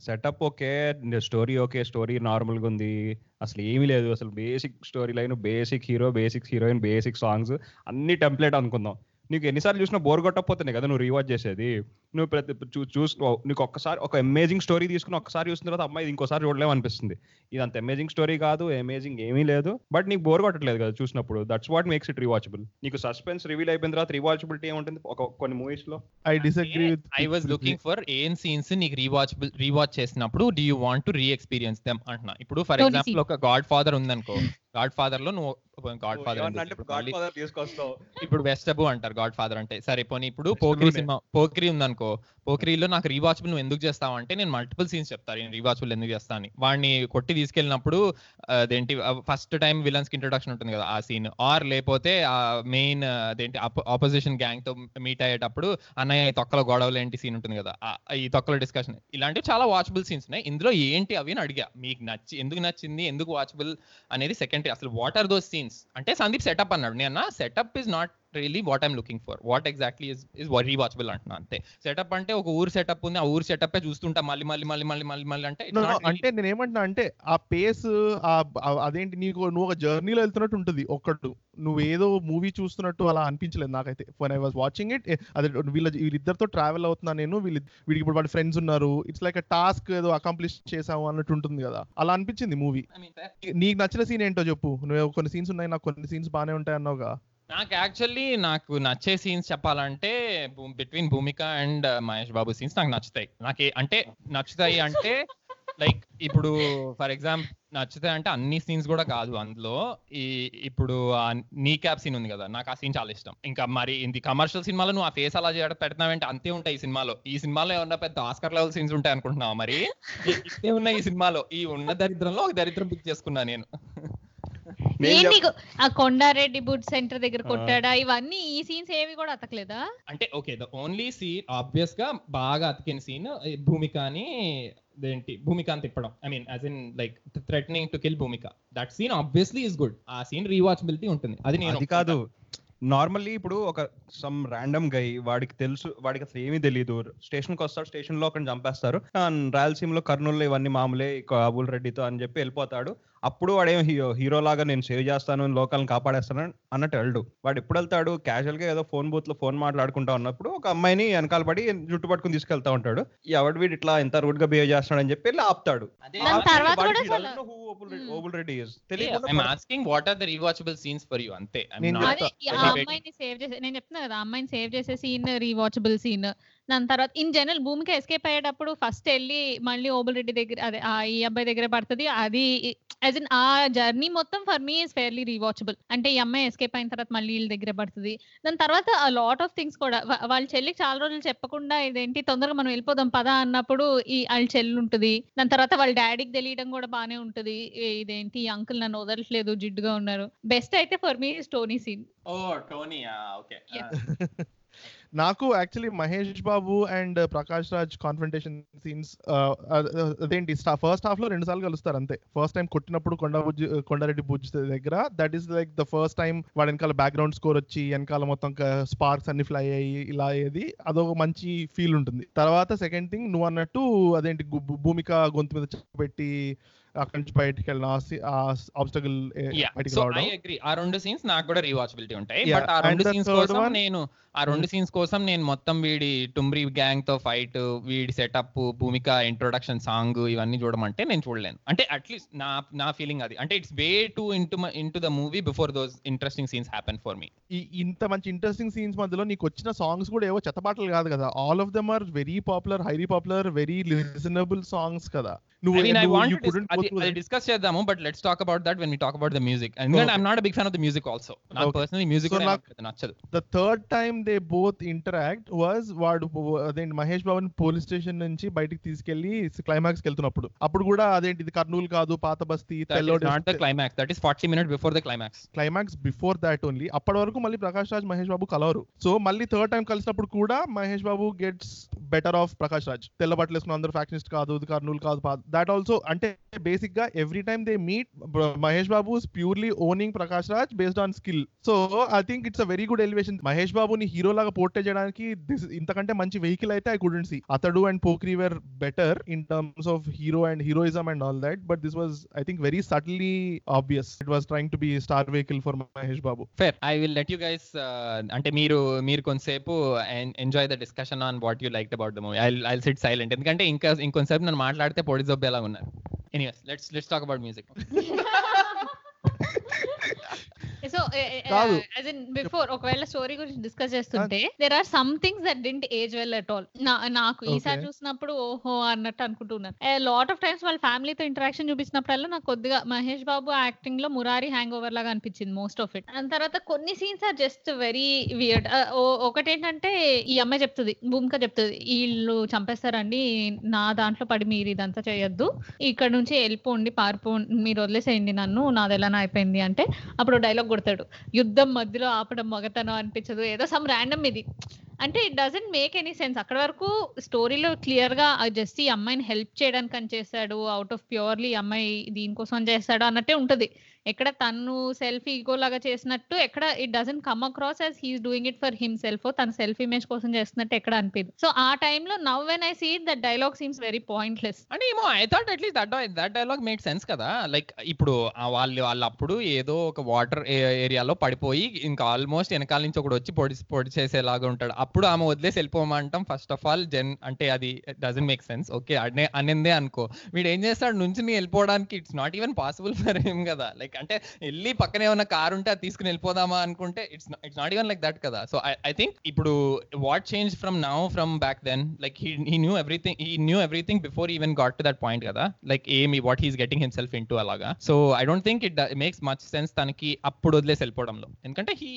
setup okay story okay story నార్మల్గా ఉంది. అసలు ఏమీ లేదు అసలు basic story line basic hero basic heroine basic songs అన్ని టెంప్లెట్ అనుకుందాం. నీకు ఎన్నిసార్లు చూసినా బోర్ కొట్టకపోతేనే కదా నువ్వు రీవాచ్ చేసేది. నువ్వు ప్రతి చూ చూసుకో నీకు ఒక్కసారి ఒక అమేజింగ్ స్టోరీ తీసుకుని ఒక్కసారి చూసిన తర్వాత అమ్మాయి ఇది ఇంకోసారి చూడలేము అనిపిస్తుంది. ఇది అంత అమేజింగ్ స్టోరీ కాదు అమేజింగ్ ఏమీ లేదు. బట్ నీకు బోర్ కొట్టట్లేదు కదా చూసినప్పుడు. That's what makes it rewatchable నీకు సస్పెన్స్ రివీల్ అయిపోయిన తర్వాత రీవాచబిలిటీ ఏముంటుంది? ఒక కొన్ని మూవీస్లో. I disagree with I was looking for ఏం సీన్స్ నీకు రీవాచబుల్ రీవాచ్ చేసినప్పుడు do you want to re experience them అంటున్నా. ఇప్పుడు ఫర్ ఎగ్జాంపుల్ ఒక గాడ్ ఫాదర్ ఉందనుకో. గాడ్ ఫాదర్లో నువ్వు గాడ్ ఫాదర్ ఇప్పుడు వెస్టబు అంటారు గాడ్ ఫాదర్ అంటే సరే పోనీ ఇప్పుడు పోక్రీ. సినిమా పోక్రీ ఉందనుకో పోక్రీలో నాకు రీవాచబుల్ నువ్వు ఎందుకు చేస్తావు అంటే నేను మల్టిపుల్ సీన్స్ చెప్తాను నేను రీవాచబుల్ ఎందుకు చేస్తాను అని. వాడిని కొట్టి తీసుకెళ్ళినప్పుడు అదేంటి ఫస్ట్ టైం విలన్స్కి ఇంట్రొడక్షన్ ఉంటుంది కదా ఆ సీన్ ఆర్ లేకపోతే ఆ మెయిన్ అదేంటి ఆపోజిషన్ గ్యాంగ్తో మీట్ అయ్యేటప్పుడు అన్నయ్య ఈ తొక్కల గొడవలు ఏంటి సీన్ ఉంటుంది కదా ఈ తొక్కల డిస్కషన్ ఇలాంటివి చాలా వాచబుల్ సీన్స్ ఉన్నాయి. ఇందులో ఏంటి అవి అని అడిగా. మీకు నచ్చి ఎందుకు నచ్చింది ఎందుకు వాచబుల్ అనేది సెకండరీ అసలు వాట్ ఆర్ దోస్ సీన్స్ అంటే సందీప్ సెటప్ అన్నాడు. నేను setup is not really what I'm looking for what exactly is is rewatchable అంటున్నా అంతే. సెటప్ అంటే ఒక ఊరు సెటప్ ఉంది ఆ ఊరు సెటప్ చూస్తుంటా మళ్ళీ మళ్ళీ మళ్ళీ మళ్ళీ మళ్ళీ మళ్ళీ అంటే అంటే నేను ఏమంటున్నా అంటే ఆ పేస్ అదేంటి నీకు నువ్వు ఒక జర్నీలో వెళ్తున్నట్టు ఉంటుంది ఒక్కడు. నువ్వు ఏదో మూవీ చూస్తున్నట్టు అలా అనిపించలేదు నాకైతే. For I was watching it అదే వీళ్ళ వీళ్ళిద్దరితో ట్రావెల్ అవుతున్నా నేను వీళ్ళ వీడికి ఇప్పుడు వాడి ఫ్రెండ్స్ ఉన్నారు ఇట్స్ లైక్ టాస్క్ ఏదో అకాంప్లిష్ చేసాము అన్నట్టు ఉంటుంది కదా. అలా అనిపించింది మూవీ. నీకు నచ్చిన సీన్ ఏంటో చెప్పు. నువ్వు కొన్ని సీన్స్ ఉన్నాయి నాకు కొన్ని సీన్స్ బాగానే ఉంటాయి అన్నావుగా. నాకు యాక్చువల్లీ నాకు నచ్చే సీన్స్ చెప్పాలంటే between Bhumika and Mahesh Babu scenes నాకు నచ్చుతాయి. నాకు అంటే నచ్చుతాయి అంటే లైక్ ఇప్పుడు ఫర్ ఎగ్జాంపుల్ నచ్చుతాయి అంటే అన్ని సీన్స్ కూడా కాదు అందులో. ఈ ఇప్పుడు ఆ నీ క్యాప్ సీన్ ఉంది కదా నాకు ఆ సీన్ చాలా ఇష్టం. ఇంకా మరి ఇది కమర్షియల్ సినిమాలో నువ్వు ఆ ఫేస్ అలా చేయడం పెడుతున్నావంటే అంతే ఉంటాయి ఈ సినిమాలో. ఈ సినిమాలో ఏమన్నా పెద్ద ఆస్కర్ లెవెల్ సీన్స్ ఉంటాయి అనుకుంటున్నావా మరి? ఇంతే ఉన్నాయి ఈ సినిమాలో. ఈ ఉన్న దరిద్రంలో ఒక దరిద్రం పిక్ చేసుకున్నా నేను. ఏంటి ఆ కొండారెడ్డి బుడ్ సెంటర్ దగ్గర. కొట్టాడా? ఇవన్నీ ఈ సీన్స్ ఏవి కూడా అతకలేదా? అంటే ఓకే ద ఓన్లీ సీన్ ఆబ్వియస్గా బాగా అతికిన సీన్ భూమికని ఏంటి భూమిక తిప్పడం. I mean as in like threatening to kill Bhumika. That scene obviously is good ఆ సీన్ రీవాచబిలిటీ ఉంటుంది. అది నేను అది కాదు. నార్మల్లీ ఇప్పుడు ఒక సమ్ ర్యాండమ్ గై వాడికి తెలుసు వాడికి అసలు ఏమీ తెలియదు స్టేషన్కి వస్తాడు స్టేషన్లో ఒకరిని చంపేస్తారు రాయలసీమలో కర్నూలులో ఇవన్నీ మామూలే ఈ కాబూల్ రెడ్డితో అని చెప్పి వెళ్ళిపోతాడు. అప్పుడు వాడేం హీరో హీరో లాగా నేను సేవ్ చేస్తాను లోకల్ని కాపాడేస్తాను అన్నట్టు వెళ్ళడు. వాడు ఎప్పుడు వెళ్తాడు? క్యాజువల్గా ఏదో ఫోన్ బూత్లో ఫోన్ మాట్లాడుకుంటా ఉన్నప్పుడు ఒక అమ్మాయిని వెనకాల పడి జుట్టు పట్టుకుని తీసుకెళ్తా ఉంటాడు. ఎవడు వీడు ఇట్లా ఎంత రూడ్గా బిహేవ్ చేస్తాడు అని చెప్పి వెళ్ళి ఆపుతాడు. Asking what are the rewatchable scenes for you అంతే. అమ్మాయిని సేవ్ చేసే నేను చెప్తున్నా కదా అమ్మాయిని సేవ్ చేసే సీన్ రీవాచబుల్ సీన్. దాని తర్వాత ఇన్ జనరల్ భూమికి ఎస్కేప్ అయ్యేటప్పుడు ఫస్ట్ వెళ్ళి మళ్ళీ ఓబుల్ రెడ్డి దగ్గర అదే ఆ ఈ అబ్బాయి దగ్గర పడుతుంది అది యాజ్ ఇన్ ఆ జర్నీ మొత్తం for me is fairly rewatchable అంటే ఈ అమ్మాయి ఎస్కేప్ అయిన తర్వాత మళ్ళీ వీళ్ళ దగ్గర పడుతుంది. దాని తర్వాత ఆ లాట్ ఆఫ్ థింగ్స్ కూడా. వాళ్ళ చెల్లికి చాలా రోజులు చెప్పకుండా ఇదేంటి తొందరగా మనం వెళ్ళిపోదాం పదా అన్నప్పుడు ఈ వాళ్ళ చెల్లి ఉంటుంది. దాని తర్వాత వాళ్ళ డాడీకి తెలియడం కూడా బానే ఉంటది. ఇదేంటి ఈ అంకుల్ నన్ను వదలట్లేదు జిడ్డుగా ఉన్నారు. బెస్ట్ అయితే ఫర్ మీ స్టోనీ సీన్ ఓ టోనీ ఓకే. నాకు actually Mahesh Babu and Prakash Raj confrontation scenes uh, uh, అదేంటి ఫస్ట్ హాఫ్లో రెండు సార్లు కలుస్తారు అంతే. ఫస్ట్ టైం కొట్టినప్పుడు కొండ బుజ్జి uh, కొండారెడ్డి బుజ్జి దగ్గర that is like the first time వాడి వెనకాల బ్యాక్గ్రౌండ్ స్కోర్ వచ్చి వెనకాల మొత్తం స్పార్క్స్ అన్ని ఫ్లై అయ్యి ఇలా అయ్యేది. అదొక మంచి ఫీల్ ఉంటుంది. తర్వాత సెకండ్ థింగ్ నువ్వు అన్నట్టు అదేంటి భూమిక గొంతు మీద పెట్టి అక్కడి నుంచి బయటికి వెళ్ళిన ఆ ఆబ్స్టకల్ బయటికి సో ఐ రావడం. అగ్రి ఆ రెండు సీన్స్ నాకు కూడా రీవాచబిలిటీ ఉంటాయి. బట్ ఆ రెండు సీన్స్ కోసం నేను ఆ రెండు సీన్స్ కోసం నేను మొత్తం వీడి టుమ్రీ గ్యాంగ్తో ఫైట్ వీడి సెటప్ భూమిక ఇంట్రొడక్షన్ సాంగ్ ఇవన్నీ చూడమంటే నేను చూడలేను. అంటే అట్లీస్ట్ నా నా ఫీలింగ్ అది. అంటే it's way to into into the movie before those interesting scenes happen for me ఈ ఇంత మంచి ఇంట్రెస్టింగ్ సీన్స్ మధ్యలో నీకు వచ్చిన సాంగ్స్ కూడా ఏవో చెత్తపాటలు కాదు కదా. All of them are very popular highly popular very listenable songs కదా. నువ్వు అది. డిస్కస్ చేద్దాము but let's talk about that when we talk about the music Okay. I'm not big fan of the music also నాకు. పర్సనలీ మ్యూజిక్ నచ్చదు. The third time they both interact was వాడు అదేంటి మహేష్ బాబుని పోలీస్ స్టేషన్ నుంచి బయటికి తీసుకెళ్ళి క్లైమాక్స్ వెళ్తున్నప్పుడు. అప్పుడు కూడా అదేంటి ఇది కర్నూలు కాదు పాత బస్తీ not the climax that is forty minute before the climax climax before that only అప్పటి వరకు మళ్ళీ ప్రకాష్ రాజ్ మహేష్ బాబు కలవరు. సో మళ్ళీ థర్డ్ టైం కలిసినప్పుడు కూడా Mahesh Babu gets better of Prakash Raj. తెల్ల బట్టలు వేసుకున్న అందరూ ఫ్యాక్షనిస్ట్ కాదు కర్నూలు కాదు దాట్ ఆల్సో అంటే బేసిక్గా every time they meet Mahesh Babu purely owning Prakash Raj based on skill so I think it's a very good elevation Mahesh బాబుని హీరో లాగా పోర్ట్రే చేయడానికి ఇంతకంటే మంచి వెహికల్ అయితే I couldn't see Athadu and Pokiri were better in terms of hero and heroism and all that but this was I think very subtly obvious it was trying to be star vehicle for Mahesh Babu. Fair I will let you guys అంటే మీరు మీరు కొంతసేపు enjoy the discussion on what you like about the movie I I sit silent ఎందుకంటే ఇంకా ఇంకొంతసేపు నన్ను మాట్లాడితే పొడి జబ్బు ఎలా ఉన్నారు. Anyways let's let's talk about music so. As in before ఒకవేళ స్టోరీ గురించి డిస్కస్ చేస్తుంటే there are some things that didn't age well at all నాకు ఈసారి. చూసినప్పుడు ఓహో అన్నట్టు అనుకుంటున్నాను. లాట్ ఆఫ్ టైమ్స్ వాళ్ళ ఫ్యామిలీతో ఇంటరాక్షన్ చూపించినప్పుడల్లా నాకు కొద్దిగా మహేష్ బాబు యాక్టింగ్లో మురారి హ్యాంగ్ ఓవర్ లాగా అనిపించింది మోస్ట్ ఆఫ్ ఇట్ దాని తర్వాత కొన్ని scenes are just very weird ఒకటి ఏంటంటే ఈ అమ్మాయి చెప్తుంది భూమిక చెప్తుంది వీళ్ళు చంపేస్తారండి నా దాంట్లో పడి మీరు ఇదంతా చేయొద్దు. ఇక్కడ నుంచి వెళ్ళిపోండి పారిపో మీరు వదిలేసేయండి నన్ను నాది ఎలానో అయిపోయింది అంటే అప్పుడు డైలాగ్ కొడతాడు. యుద్ధం మధ్యలో ఆపడం మగతనం అనిపించదు. ఏదో సమ్ ర్యాండమ్ ఇది. అంటే it doesn't make any sense అక్కడ వరకు స్టోరీలో క్లియర్గా జస్ట్ ఈ అమ్మాయిని హెల్ప్ చేయడానికి అని చేశాడు అవుట్ ఆఫ్ ప్యూర్లీ అమ్మాయి దీనికోసం చేస్తాడు అన్నట్టే ఉంటది. ఎక్కడ తను సెల్ఫ్ ఈగో లాగా చేసినట్టు ఎక్కడ it doesn't come across as he's doing it for himself తన సెల్ఫ్ ఇమేజ్ కోసం చేస్తున్నట్టు ఎక్కడ అనిపించదు సో ఆ టైంలో now when I see that dialogue seems very pointless అంటే ఏమో I thought at least that that dialogue make sense కదా. లైక్ ఇప్పుడు వాళ్ళు వాళ్ళు అప్పుడు ఏదో ఒక వాటర్ ఏరియాలో పడిపోయి ఇంకా ఆల్మోస్ట్ వెనకాల నుంచి ఒకడు వచ్చి పొడి పొడి చేసేలాగా ఉంటాడు. అప్పుడు ఆమె వదిలేసి వెళ్ళిపోమంటాం ఫస్ట్ ఆఫ్ ఆల్ జెన్ అంటే అది డజన్ మేక్ సెన్స్ ఓకే అనే అనిందే అనుకో. వీడు ఏం చేస్తాడు? నుంచి వెళ్ళిపోవడానికి it's not even possible for him కదా. లైక్ అంటే వెళ్ళి పక్కనే ఉన్న కార్ ఉంటే అది తీసుకుని వెళ్ళిపోదామా అనుకుంటే it's it's not even like that కదా. సో ఐ థింక్ ఇప్పుడు what change from now from back then like he knew everything he knew everything before even got to that point కదా. లైక్ ఏమి what he's getting himself into అలాగా so I don't think it makes much sense తనకి అప్పుడు వదిలేసి వెళ్ళిపోవడంలో. ఎందుకంటే హీ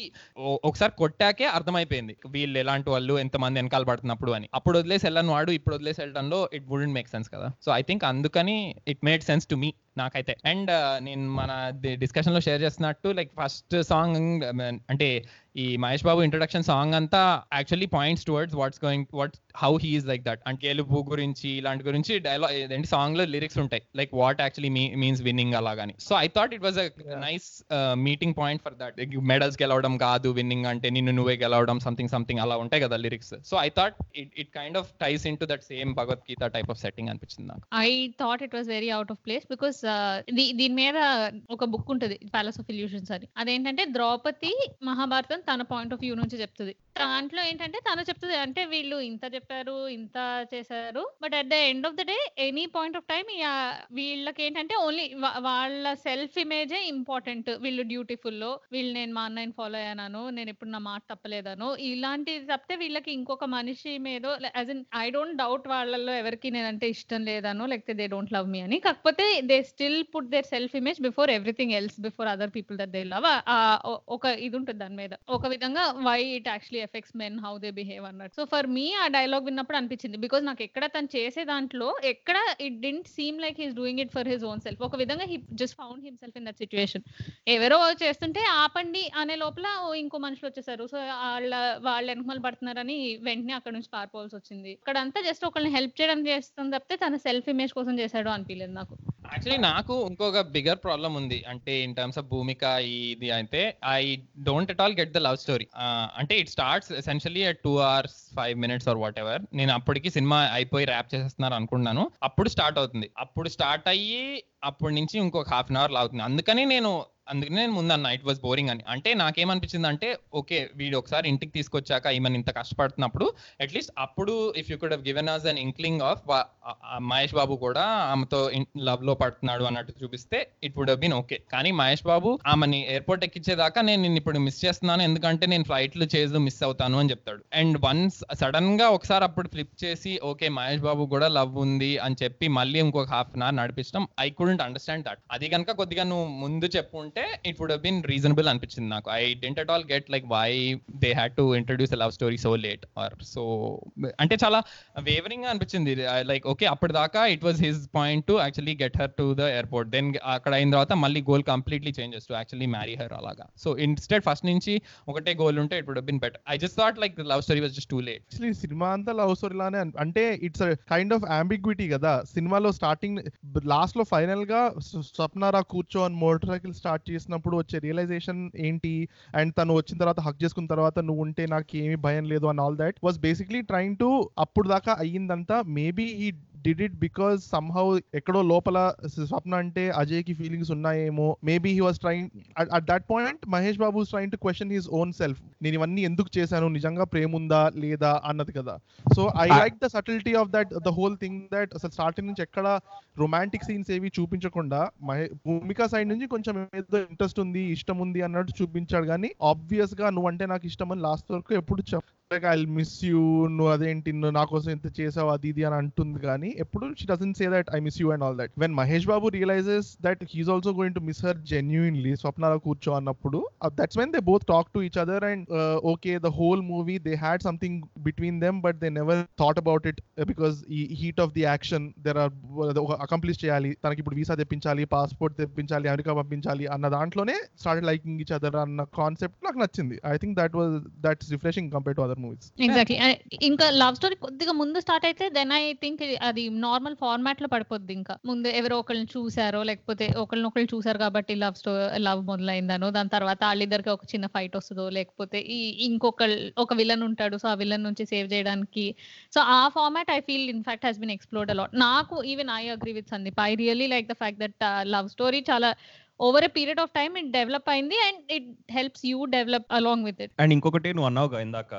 ఒకసారి కొట్టాకే అర్థమైపోయింది. వీళ్ళు ఎలాంటి వాళ్ళు ఎంతమంది వెనకాల పడుతున్నప్పుడు అని. అప్పుడు వదిలేసి వెళ్ళను వాడు ఇప్పుడు వదిలేసి వెళ్ళడంలో ఇట్ వుడెంట్ మేక్ సెన్స్ కదా. సో ఐ థింక్ అందుకని it made sense to me నాకైతే. అండ్ నేను మన డిస్కషన్లో షేర్ చేస్తున్నట్టు లైక్ ఫస్ట్ సాంగ్ అంటే ఈ మహేష్ బాబు ఇంట్రొడక్షన్ సాంగ్ అంతా actually points towards what's going what how he's like that అంటే గెలుపు గురించి ఇలాంటి గురించి డైలాగ్ ఏంటి సాంగ్లో లిరిక్స్ ఉంటాయి like what actually means winning అలాగని so I thought it was a nice meeting point for that medals గెలవడం కాదు విన్నింగ్ అంటే నిన్ను నువ్వే గెలవడం సంథింగ్ సంథింగ్ అలా ఉంటాయి కదా lyrics so I thought it it kind of ties in to that same Bhagavad Gita type of setting అనిపించింది నాకు. I thought it was very out of place because Uh, దీని మీద ఒక బుక్ ఉంటుంది ప్యాలెస్ ఆఫ్ ఇల్యూషన్స్ అని. అదేంటంటే ద్రౌపది మహాభారతం తన పాయింట్ ఆఫ్ వ్యూ నుంచి చెప్తుంది. దాంట్లో ఏంటంటే తను చెప్తుంది అంటే వీళ్ళు ఇంత చెప్పారు ఇంత చేశారు but at the end of the day any point of time వీళ్ళకి ఏంటంటే ఓన్లీ వాళ్ళ సెల్ఫ్ ఇమేజే ఇంపార్టెంట్ వీళ్ళు డ్యూటిఫుల్లో వీళ్ళు నేను మా అన్నయ్యని ఫాలో అయ్యాను నేను ఎప్పుడు నా మాట తప్పలేదాను ఇలాంటిది తప్పితే వీళ్ళకి ఇంకొక మనిషి మీద as in I don't doubt వాళ్ళల్లో ఎవరికి నేనంటే ఇష్టం లేదనో లేకపోతే దే డోంట్ లవ్ మీ అని. కాకపోతే they still put their self image before everything else before other people that they love ఒక ఇది ఉంటుంది దాని మీద. ఒక విధంగా why it actually affects men how they behave అన్నట్టు. సో ఫర్ మీ ఆ డైలాగ్ విన్నప్పుడు అనిపించింది. బికాస్ నాకు ఎక్కడ తను చేసే దాంట్లో ఎక్కడ it didn't seem like he's doing it for his own self ఒక విధంగా he just found himself in that situation ఎవరో చేస్తుంటే ఆపండి అనే లోపల ఓ ఇంకో మనుషులు వచ్చేసారు. సో వాళ్ళ వాళ్ళ వెనకమలు పడుతున్నారని వెంటనే అక్కడ నుంచి పారిపోవాల్సి వచ్చింది. అక్కడంతా జస్ట్ ఒకళ్ళని హెల్ప్ చేయడం చేస్తుంది తప్పితే తన సెల్ఫ్ ఇమేజ్ కోసం చేశాడు అనిపించలేదు నాకు. యాక్చువల్లీ నాకు ఇంకొక బిగర్ ప్రాబ్లం ఉంది. అంటే ఇన్ టర్మ్స్ ఆఫ్ భూమిక ఇది అయితే I don't at all get the love story అంటే it starts essentially at two hours five minutes or whatever నేను అప్పటికి సినిమా అయిపోయి ర్యాప్ చేసేస్తున్నారు అనుకున్నాను. అప్పుడు స్టార్ట్ అవుతుంది. అప్పుడు స్టార్ట్ అయ్యి అప్పటి నుంచి ఇంకొక హాఫ్ అన్ అవర్ అవుతుంది అందుకని నేను అందుకే నేను ముందన్న ఇట్ వాస్ బోరింగ్ అని. అంటే నాకేమనిపించింది అంటే ఓకే వీడు ఒకసారి ఇంటికి తీసుకొచ్చాక ఈమెను ఇంత కష్టపడుతున్నప్పుడు అట్లీస్ట్ అప్పుడు if you could have given us an inkling of Mahesh Babu కూడా ఆమెతో లవ్లో పడుతున్నాడు అన్నట్టు చూపిస్తే ఇట్ వుడ్ హీన్ ఓకే కానీ మహేష్ బాబు ఆమెని ఎయిర్పోర్ట్ ఎక్కించేదాకా నేను నిన్ను ఇప్పుడు మిస్ చేస్తున్నాను ఎందుకంటే నేను ఫ్లైట్లు చేసి మిస్ అవుతాను అని చెప్తాడు. అండ్ వన్స్ సడన్గా ఒకసారి అప్పుడు ఫ్లిప్ చేసి ఓకే మహేష్ బాబు కూడా లవ్ ఉంది అని చెప్పి మళ్ళీ ఇంకొక హాఫ్ అన్ అవర్ నడిపించడం ఐ కుడెంట్ అండర్స్టాండ్ దట్ అది కనుక కొద్దిగా నువ్వు ముందు చెప్పుంటే ఇట్ వుడ్ బీన్ రీజనబుల్ అనిపించింది నాకు. I didn't at all get like why they had to introduce love story so late or so అంటే చాలా వేవరింగ్గా అనిపించింది. లైక్ ఓకే అప్పటిదాకా it was his point to actually get her to the airport then అక్కడ అయిన తర్వాత మళ్ళీ goal completely changes to actually marry her అలాగా. సో ఇన్స్టెడ్ ఫస్ట్ నుంచి ఒకటే గోల్ ఉంటే it would been better I just thought like love story was just too late actually cinema అంతా లవ్ స్టోరీ లానే అంటే ఇట్స్ కైండ్ ఆఫ్ అంబిగ్విటీ కదా. సినిమాలో స్టార్టింగ్ లాస్ట్లో ఫైనల్గా స్వప్నారా కూర్చో అని మోటార్ సైకిల్ స్టార్ట్ చేసినప్పుడు వచ్చే రియలైజేషన్ ఏంటి? అండ్ తను వచ్చిన తర్వాత హక్ చేసుకున్న తర్వాత నువ్వు ఉంటే నాకు ఏమి భయం లేదు and all that was basically trying to అప్పుడు దాకా అయ్యిందంతా maybe he did it because somehow ఎక్కడో లోపల స్వప్న అంటే అజయ్కి ఫీలింగ్స్ ఉన్నాయేమో maybe he was trying at that point Mahesh Babu trying to question his own self నేను ఇవన్నీ ఎందుకు చేశాను? నిజంగా ప్రేమ ఉందా? లేదా? అన్నది కదా. So I. Like the subtlety of that the whole thing that అసలు స్టార్టింగ్ నుంచి ఎక్కడ రొమాంటిక్ సీన్స్ ఏవి చూపించకుండా భూమిక సైడ్ నుంచి కొంచెం ఏదో ఇంట్రెస్ట్ ఉంది ఇష్టం ఉంది అన్నట్టు చూపించాడు. కానీ ఆబ్వియస్గా నువ్వంటే నాకు ఇష్టం అని లాస్ట్ వరకు ఎప్పుడు ఐ మిస్ యూ నువ్వు అదేంటి నువ్వు నా కోసం ఇంత చేసావు అది ఇది అని అంటుంది కానీ ఎప్పుడు she doesn't say that I miss you and all that when Mahesh Babu realizes that he's also going to miss her genuinely స్వప్నాలో కూర్చో అన్నప్పుడు that's when they both talk to each other and okay the whole movie they had something between them but they never thought about it because ఈ heat of the action there are accomplish చేయాలి తనకి ఇప్పుడు వీసా తెప్పించాలి పాస్పోర్ట్ తెప్పించాలి అమెరికా పంపించాలి అన్న దాంట్లోనే స్టార్ట్ లైకింగ్ ఈచ్ అదర్ అన్న కాన్సెప్ట్ నాకు నచ్చింది. I think that was that's refreshing compare to other movies exactly ఇంకా లవ్ స్టోరీ కొద్దిగా ముందు స్టార్ట్ అయితే దెన్ ఐ థింక్ అది నార్మల్ ఫార్మాట్లో పడిపోద్ది ఇంకా. ముందు ఎవరో ఒకళ్ళని చూసారో లేకపోతే ఒకళ్ళని ఒకళ్ళు చూసారు కాబట్టి లవ్ స్టోరీ లవ్ మొదలైందనో దాని తర్వాత వాళ్ళిద్దరికి ఒక చిన్న ఫైట్ వస్తుందో లేకపోతే ఈ ఇంకొక ఒక విలన్ ఉంటాడు సో ఆ విలన్ నుంచి సేవ్ చేయడానికి. సో ఆ format I feel in fact been explored a lot నాకు even I agree with Sandeep I really like the fact that love story చాలా over a period of time it develop అయింది and it helps you develop along with it and ఇంకొకటి నువ్వు అన్నావు ఇందాక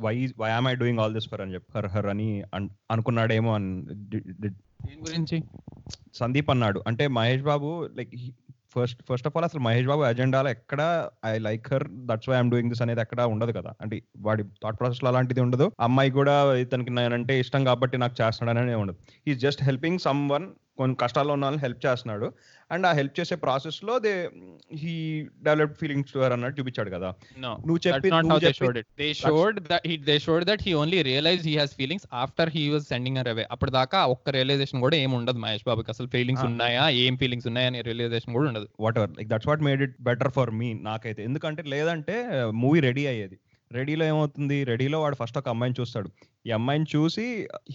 why why am I doing all this for అని చెప్పి హర్ హర్ అని అన్- అనుకున్నాడేమో అని గురించి? సందీప్ అన్నాడు. అంటే Mahesh Babu like first first of all అసలు మహేష్ బాబు అజెండాలో ఎక్కడ I like her that's why I'm doing this అనేది ఎక్కడ ఉండదు కదా. అంటే వాడి థాట్ ప్రాసెస్లో అలాంటిది ఉండదు. అమ్మాయి కూడా ఇతనికి నేనంటే ఇష్టం కాబట్టి నాకు చేస్తున్నాడనే ఉండదు. ఈ జస్ట్ హెల్పింగ్ సమ్ వన్ కొన్ని కష్టాల్లో ఉన్న వాళ్ళని హెల్ప్ చేస్తున్నాడు. అండ్ ఆ హెల్ప్ చేసే ప్రాసెస్లో they he develop feelings to అన్నట్టు చూపించాడు కదా. నువ్వు చెప్పి they showed that he only realized he has feelings after he was sending her away. అప్పుడు దాకా ఒక్క రియలైజేషన్ కూడా ఏమి ఉండదు మహేష్ బాబుకి. అసలు ఫీలింగ్స్. ఉన్నాయా? ఏం ఫీలింగ్స్ ఉన్నాయా? అనే రియలైజేషన్ కూడా ఉండదు. Whatever like that's what made it better for me నాకైతే. ఎందుకంటే లేదంటే మూవీ రెడీ అయ్యేది. రెడీలో ఏమవుతుంది? రెడీలో వాడు ఫస్ట్ ఒక అమ్మాయిని చూస్తాడు. ఈ అమ్మాయిని చూసి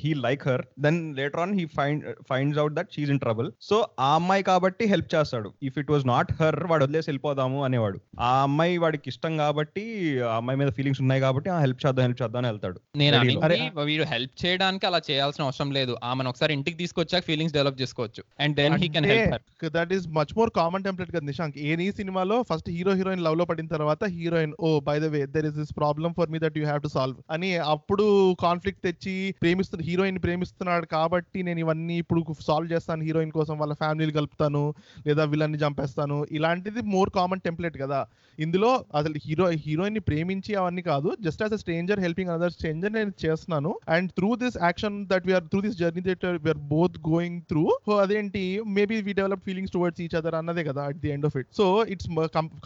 he like her then later on he find finds out that she's in trouble so ఆ అమ్మాయి కాబట్టి హెల్ప్ చేస్తాడు. If it was not her వాడు వదిలేసి వెళ్ళిపోదాము అనేవాడు. ఆ అమ్మాయి వాడికి ఇష్టం కాబట్టి ఆ అమ్మాయి మీద ఫీలింగ్స్ ఉన్నాయి కాబట్టి హెల్ప్ చేద్దాం హెల్ప్ చేద్దాం అని వెళ్తాడు. నేను వీడు హెల్ప్ చేయడానికి అలా చేయాల్సిన అవసరం లేదు. ఆమెను ఒకసారి ఇంటికి తీసుకొచ్చాక ఫీలింగ్స్ డెవలప్ చేసుకోవచ్చు. And then he can help her that is much more common template కదా నిశాంక్. ఏ సినిమాలో ఫస్ట్ హీరో హీరోయిన్ లవ్లో పడిన తర్వాత heroine oh by the way there is this problem for me that you have to solve అని అప్పుడు కాన్ఫ్లిక్ట్ కాన్ఫ్లిక్ట్ తెచ్చి ప్రేమిస్తున్న హీరోయిన్ ప్రేమిస్తున్నాడు కాబట్టి నేను ఇవన్నీ ఇప్పుడు సాల్వ్ చేస్తాను హీరోయిన్ కోసం వాళ్ళ ఫ్యామిలీని కలుపుతాను లేదా విలన్ని చంపేస్తాను. ఇలాంటిది మోర్ కామన్ టెంప్లెట్ కదా. ఇందులో అసలు హీరో హీరోయిన్ని ప్రేమించి అవన్నీ కాదు just as a stranger helping another stranger నేను చేస్తున్నాను. And through this action that we're through this journey that we're both going through so అదేంటి maybe we develop feelings towards each other అన్నదే కదా at the end of it so it's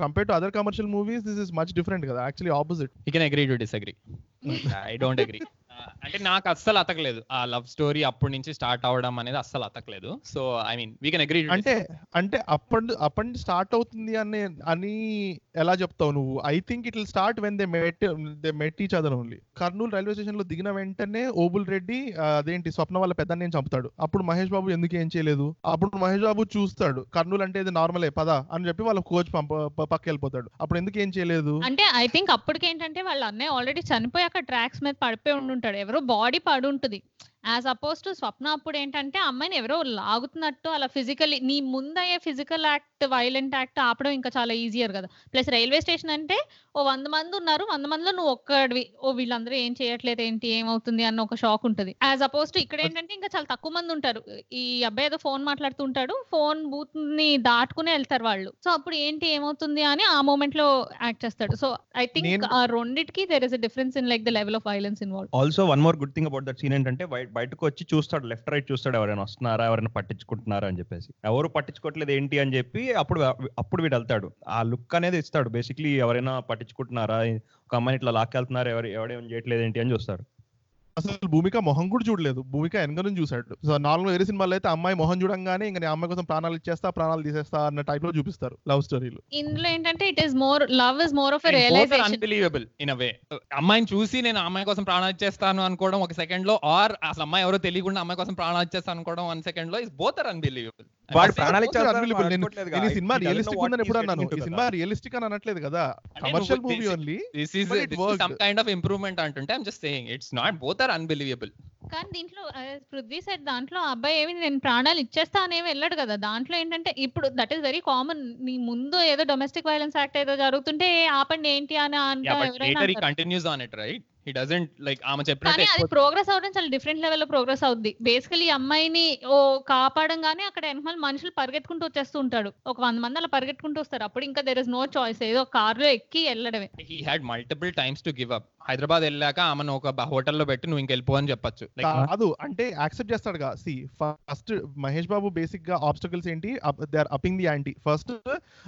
compare to other commercial movies this is much different కదా actually opposite you can agree to disagree I don't agree అంటే నాకు అస్సలు అతకలేదు. ఆ లవ్ స్టోరీ అప్పటి నుంచి స్టార్ట్ అవడం అనేది అస్సలు అతకలేదు. So I mean we can agree అంటే అంటే అప్పటి అప్పటి స్టార్ట్ అవుతుంది అని అని ఎలా చెప్తావు నువ్వు? I think it will start when they met they met each other only Kurnool railway స్టేషన్లో దిగిన వెంటనే ఓబుల్ రెడ్డి అదేంటి స్వప్న వాళ్ళ పెద్ద నేను చంపుతాడు. అప్పుడు మహేష్ బాబు ఎందుకు ఏం చేయలేదు? అప్పుడు మహేష్ బాబు చూస్తాడు. కర్నూలు అంటే ఇది నార్మలే పద అని చెప్పి వాళ్ళ కోచ్ పంప పక్క వెళ్ళిపోతాడు. అప్పుడు ఎందుకు ఏం చేయలేదు? అంటే ఐ థింక్ అప్పటికేంటంటే వాళ్ళ అన్నయ్య ఆల్రెడీ చనిపోయి అక్కడ ట్రాక్స్ మీద పడిపోయి ఉంటాడు. ఎవరో బాడీ పడి ఉంటుంది యాజ్ అపోజ్ టు స్వప్న అప్పుడు ఏంటంటే ఆ అమ్మాయిని ఎవరో లాగుతున్నట్టు అలా ఫిజికల్లీ నీ ముందయ్యే ఫిజికల్ యాక్ట్ వైలెంట్ యాక్ట్ ఆపడం ఇంకా చాలా ఈజియర్ కదా. ప్లస్ రైల్వే స్టేషన్ అంటే ఓ వంద మంది ఉన్నారు వంద మందిలో నువ్వు ఒక్కడివి. ఓ వీళ్ళందరూ ఏం చేయట్లేదు ఏంటి ఏమవుతుంది అన్న ఒక షాక్ ఉంటుంది. యాజ్ అపోజ్ టు ఇక్కడ ఏంటంటే ఇంకా చాలా తక్కువ మంది ఉంటారు. ఈ అబ్బాయి ఏదో ఫోన్ మాట్లాడుతుంటాడు ఫోన్ బూత్ని దాటుకునే వెళ్తారు వాళ్ళు. సో అప్పుడు ఏంటి ఏమవుతుంది అని ఆ మూమెంట్లో యాక్ట్ చేస్తాడు. సో ఐ థింక్ ఆ రెండిటికి there is a difference in like the level of violence involve also one more good thing about that scene ఏంటంటే బయటకు వచ్చి చూస్తాడు లెఫ్ట్ రైట్ చూస్తాడు ఎవరైనా వస్తున్నారా ఎవరైనా పట్టించుకుంటున్నారా అని చెప్పేసి. ఎవరు పట్టించుకోవట్లేదు ఏంటి అని చెప్పి అప్పుడు అప్పుడు వీడు వెళ్తాడు. ఆ లుక్ అనేది ఇస్తాడు. బేసిక్లీ ఎవరైనా పట్టించుకుంటున్నారా ఒక అమ్మాయిని ఇట్లా లాక్కెళ్తున్నారు ఎవరు ఎవడేం చేయట్లేదు ఏంటి అని చూస్తాడు. అసలు భూమిక మొహం కూడా చూడలేదు. భూమిక వెనక నుంచి చూసాడు సో నార్మల్ వేరే సినిమాలో అయితే అమ్మాయి మొహం చూడంగానే ఇంకా అమ్మాయి కోసం ప్రాణాలు ఇచ్చేస్తా ప్రాణాలు తీసేస్తా అన్న టైప్లో చూపిస్తారు లవ్ స్టోరీలు. ఇందులో ఏంటంటే it is more love is more of realization. Unbelievable in అవే అమ్మాయిని చూసి నేను అమ్మాయి కోసం ప్రాణాలు ఇచ్చేస్తాను అనుకోవడం ఒక సెకండ్లో ఆర్ అసలు అమ్మాయి ఎవరో తెలియకుండా అమ్మాయి కోసం ప్రాణాలు ఇచ్చేస్తాను అనుకోవడం వన్ సెకండ్లో ఇస్ బోత్ ఆర్ అన్బిలీవబుల్ వాడు ప్రాణాలు కదా. సినిమా రియలిస్టిక్ ఉందని ఎప్పుడు అన్నాను ఈ. సినిమా రియలిస్టిక్ అని అనట్లేదు కదా. Commercial movie only this worked. Some kind of improvement అంటుంటే I'm just saying it's not both are unbelievable కానీ దీంట్లో పృథ్వీ సెట్ దాంట్లో అబ్బాయి ఏమి నేను ప్రాణాలు ఇచ్చేస్తా అనేవి వెళ్ళాడు కదా. దాంట్లో ఏంటంటే ఇప్పుడు దట్ ఈస్ వెరీ కామన్ నీ ముందు ఏదో డొమెస్టిక్ వైలెన్స్ యాక్ట్ ఏదో జరుగుతుంటే "ఏ, ఆపండి ఏంటి అని అంట ఎవరైనా. Continues on it right he doesn't like ఆమె కానీ చెప్పినట్టు అది ప్రోగ్రెస్ అవడం చాలా డిఫరెంట్ లెవెల్లో ప్రోగ్రెస్ అవుద్ది. బేసికలీ అమ్మాయిని ఓ కాపాడంగానే అక్కడ వెనకాల మనుషులు పరిగెత్తుకుంటూ వచ్చేస్తూ ఉంటాడు. ఒక వంద మంది అలా పరిగెత్తుకుంటూ వస్తారు. అప్పుడు ఇంకా దెర్ ఇస్ నో చాయిస్ ఏదో కార్లో ఎక్కి వెళ్ళడమే. He had multiple times to give up Hyderabad వెళ్ళాక ఆమెను ఒక హోటల్లో పెట్టి నువ్వు ఇంకెళ్ళిపో అని చెప్పొచ్చు. లైక్ కాదు అంటే యాక్సెప్ట్ చేస్తాడుగా. సి ఫస్ట్ మహేష్ బాబు బేసిక్గా ఆబ్స్టకల్స్ ఏంటి? They are upping the ante first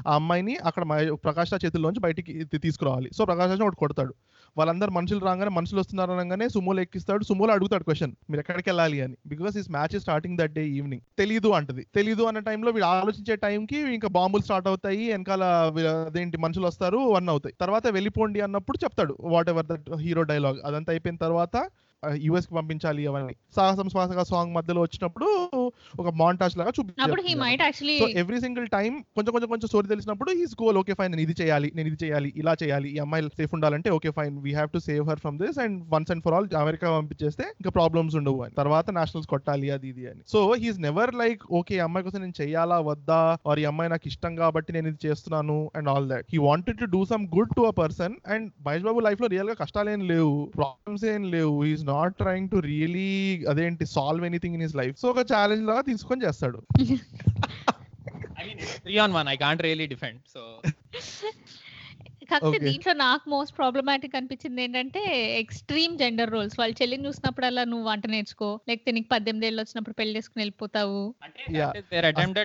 ఆ అమ్మాయిని అక్కడ ప్రకాష్ రాజ్ చేతుల్లోంచి బయటికి తీసుకురావాలి. సో ప్రకాష్ రాజ్ ఒకటి కొడతాడు. వాళ్ళందరూ మనుషులు రాగానే మనుషులు వస్తున్నారు అనగానే సుమోలో ఎక్కిస్తాడు సుమోలు అడుగుతాడు క్వశ్చన్ మీరు ఎక్కడికి వెళ్ళాలి అని? Because is match starting that day evening తెలీదు అంటది. తెలీదు అన్న టైంలో వీడు ఆలోచించే టైంకి ఇంకా బాంబులు స్టార్ట్ అవుతాయి వెనకాల అదేంటి మనుషులు వస్తారు వన్ అవుతాయి. తర్వాత వెళ్ళిపోండి అన్నప్పుడు చెప్తాడు whatever that hero dialogue అదంతా అయిపోయిన తర్వాత యుఎస్కి పంపించాలి అవన్నీ. సాహసం శ్వాసగా సాంగ్ మధ్యలో వచ్చినప్పుడు ఒక మాంటాజ్ లాగా చూపించారు. సో ఎవ్రీ సింగిల్ టైం కొంచెం కొంచెం కొంచెం స్టోరీ తెలిసినప్పుడు హీస్ గోల్ ఓకే ఫైన్ నేను ఇది చేయాలి నేను ఇది చేయాలి ఇలా చేయాలి ఈ అమ్మాయి సేఫ్ ఉండాలంటే okay fine we have to save her from this and once and for all America పంపించేస్తే ఇంకా ప్రాబ్లమ్స్ ఉండవు అని. తర్వాత నేషనల్స్ కొట్టాలి అది ఇది అని. So he's never like okay ఈ అమ్మాయి కోసం నేను చేయాలా వద్దా? ఆర్ ఈ అమ్మాయి నాకు ఇష్టం కాబట్టి నేను ఇది చేస్తున్నాను and all that he wanted to do some good to a person and Mahesh Babu లైఫ్లో రియల్గా కష్టాలు ఏం లేవు ప్రాబ్లమ్స్ ఏం లేవు. He's not trying to really అదేంటి solve anything in his life so ఒక ఛాలెంజ్ లాగా తీసుకొని చేస్తాడు. I mean three on one I can't really defend so కాకపోతే. దీంట్లో నాకు మోస్ట్ ప్రాబ్లమాటిక్ అనిపించింది ఏంటంటే ఎక్స్ట్రీమ్ జెండర్ రోల్స్ వాళ్ళు చెల్లిని చూసినప్పుడల్లా నువ్వు వంట నేర్చుకో లేకపోతే నీకు పద్దెనిమిది ఏళ్ళు వచ్చినప్పుడు పెళ్ళి చేసుకుని వెళ్ళిపోతావు.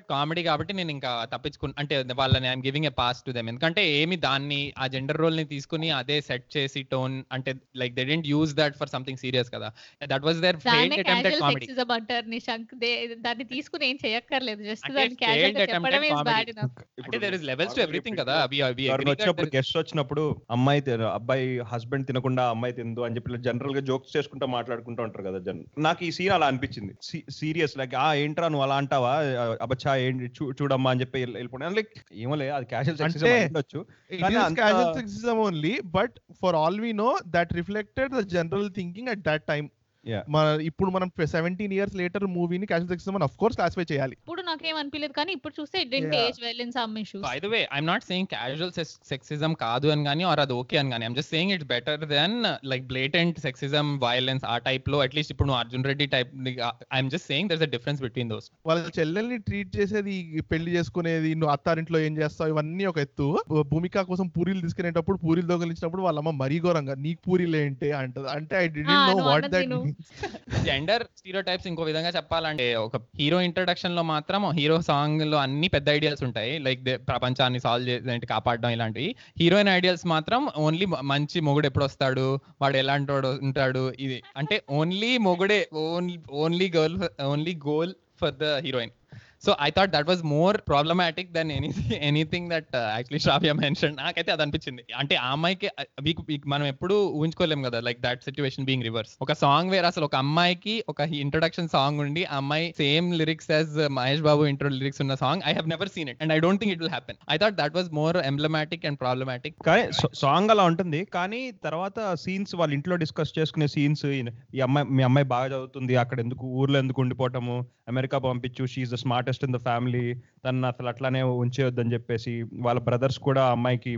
కామెడీ కాబట్టి నేను ఇంకా తప్పించుకుని అంటే వాళ్ళని I'm giving a pass to them ఎందుకంటే ఏమి దాన్ని ఆ జెండర్ రోల్ని తీసుకుని అదే సెట్ చేసి టోన్ అంటే like they didn't use that for something serious కదా. That was there failed attempted comedy అంటారు నిశంక్ దే- దాన్ని తీసుకుని ఏం చేయక్కర్లేదు. జస్ట్ దాన్ని క్యాజువల్గా attempt చెప్పడం at ఇస్ బ్యాడ్. ఇనఫ్ అంటే there is levels to everything కదా. వి వి గెస్ట్ వచ్చినప్పుడు అమ్మాయి అబ్బాయి హస్బెండ్ తినకుండా అమ్మాయి తిందు అని చెప్పి జనరల్గా జోక్స్ చేసుకుంటా మాట్లాడుకుంటూ ఉంటారు కదా జన్. నాకు ఈ సీన్ అలా అనిపించింది. సీరియస్ లైక్ ఆ ఏంట్రా నువ్వు అలా అంటావా? అబ్బచ్చా ఏంటి? చూడమ్మా అని చెప్పి వెళ్ళిపోయాను లైక్ ఏమోలే అది క్యాషువల్ సెక్సిజం అంటే ఉండొచ్చు It కానీ is అంత- casual sexism only, but for all we know, మన ఇప్పుడు మనం సెవెంటీన్ ఇయర్స్ లేటర్ మూవీని క్యాషువల్ సెక్సిజం అని అఫ్ కోర్స్ క్లాసిఫై చేయాలి. ఇప్పుడు నాకేం అనిపించలేదు కానీ ఇప్పుడు చూస్తే it. Age well in some issues by the way I'm not saying casual sexism కాదు అని కానీ ఆర్ అది ఓకే అని కానీ I'm just saying it's better then like blatant sexism violence ఆ టైప్లో అట్లీస్ట్ ఇప్పుడు Arjun Reddy type I'm just saying there's a difference between those వాళ్ళ చెల్లెల్ని ట్రీట్ చేసేది పెళ్ళి చేసుకునేది నువ్వు అత్తారింట్లో ఏం చేస్తావు ఇవన్నీ ఒక ఎత్తు. భూమిక కోసం పూరీలు తీసుకునేటప్పుడు పూరీలు దొంగలించినప్పుడు వాళ్ళ అమ్మ మరీ ఘోరంగా నీకు పూరీలు ఏంటి? అంటది. అంటే I D know what that. Gender stereotypes ఇంకో విధంగా చెప్పాలంటే ఒక హీరో ఇంట్రడక్షన్లో మాత్రం హీరో సాంగ్లో అన్ని పెద్ద ఐడియాస్ ఉంటాయి. లైక్ ప్రపంచాన్ని సాల్వ్ చేసి కాపాడడం ఇలాంటివి. హీరోయిన్ ఐడియాస్ మాత్రం ఓన్లీ మంచి మొగుడు ఎప్పుడు వస్తాడు? వాడు ఎలాంటి వాడు ఉంటాడు? ఇది అంటే only మొగుడే only only girl only goal for the heroine so I thought that was more problematic then any anything that actually Shravya mention నాకైతే అది అనిపించింది. అంటే ఆ అమ్మాయికి మనం ఎప్పుడు ఊహించుకోలేం కదా like that situation being reverse ఒక సాంగ్ వేరే అసలు ఒక అమ్మాయికి ఒక ఇంట్రొడక్షన్ సాంగ్ ఉండి ఆ అమ్మాయి same lyrics as Mahesh Babu intro lyrics ఉన్న song I have never seen it and I don't think it will happen I thought that was more emblematic and problematic కానీ సాంగ్ అలా ఉంటుంది. కానీ తర్వాత సీన్స్ వాళ్ళ ఇంట్లో డిస్కస్ చేసుకునే సీన్స్ ఈ అమ్మాయి మీ అమ్మాయి బాగా చదువుతుంది అక్కడ ఎందుకు ఊర్లో ఎందుకు ఉండిపోవటము అమెరికా పంపించు she's the smartest in the family తను అసలు అట్లానే ఉంచేయొద్దని చెప్పేసి వాళ్ళ బ్రదర్స్ కూడా అమ్మాయికి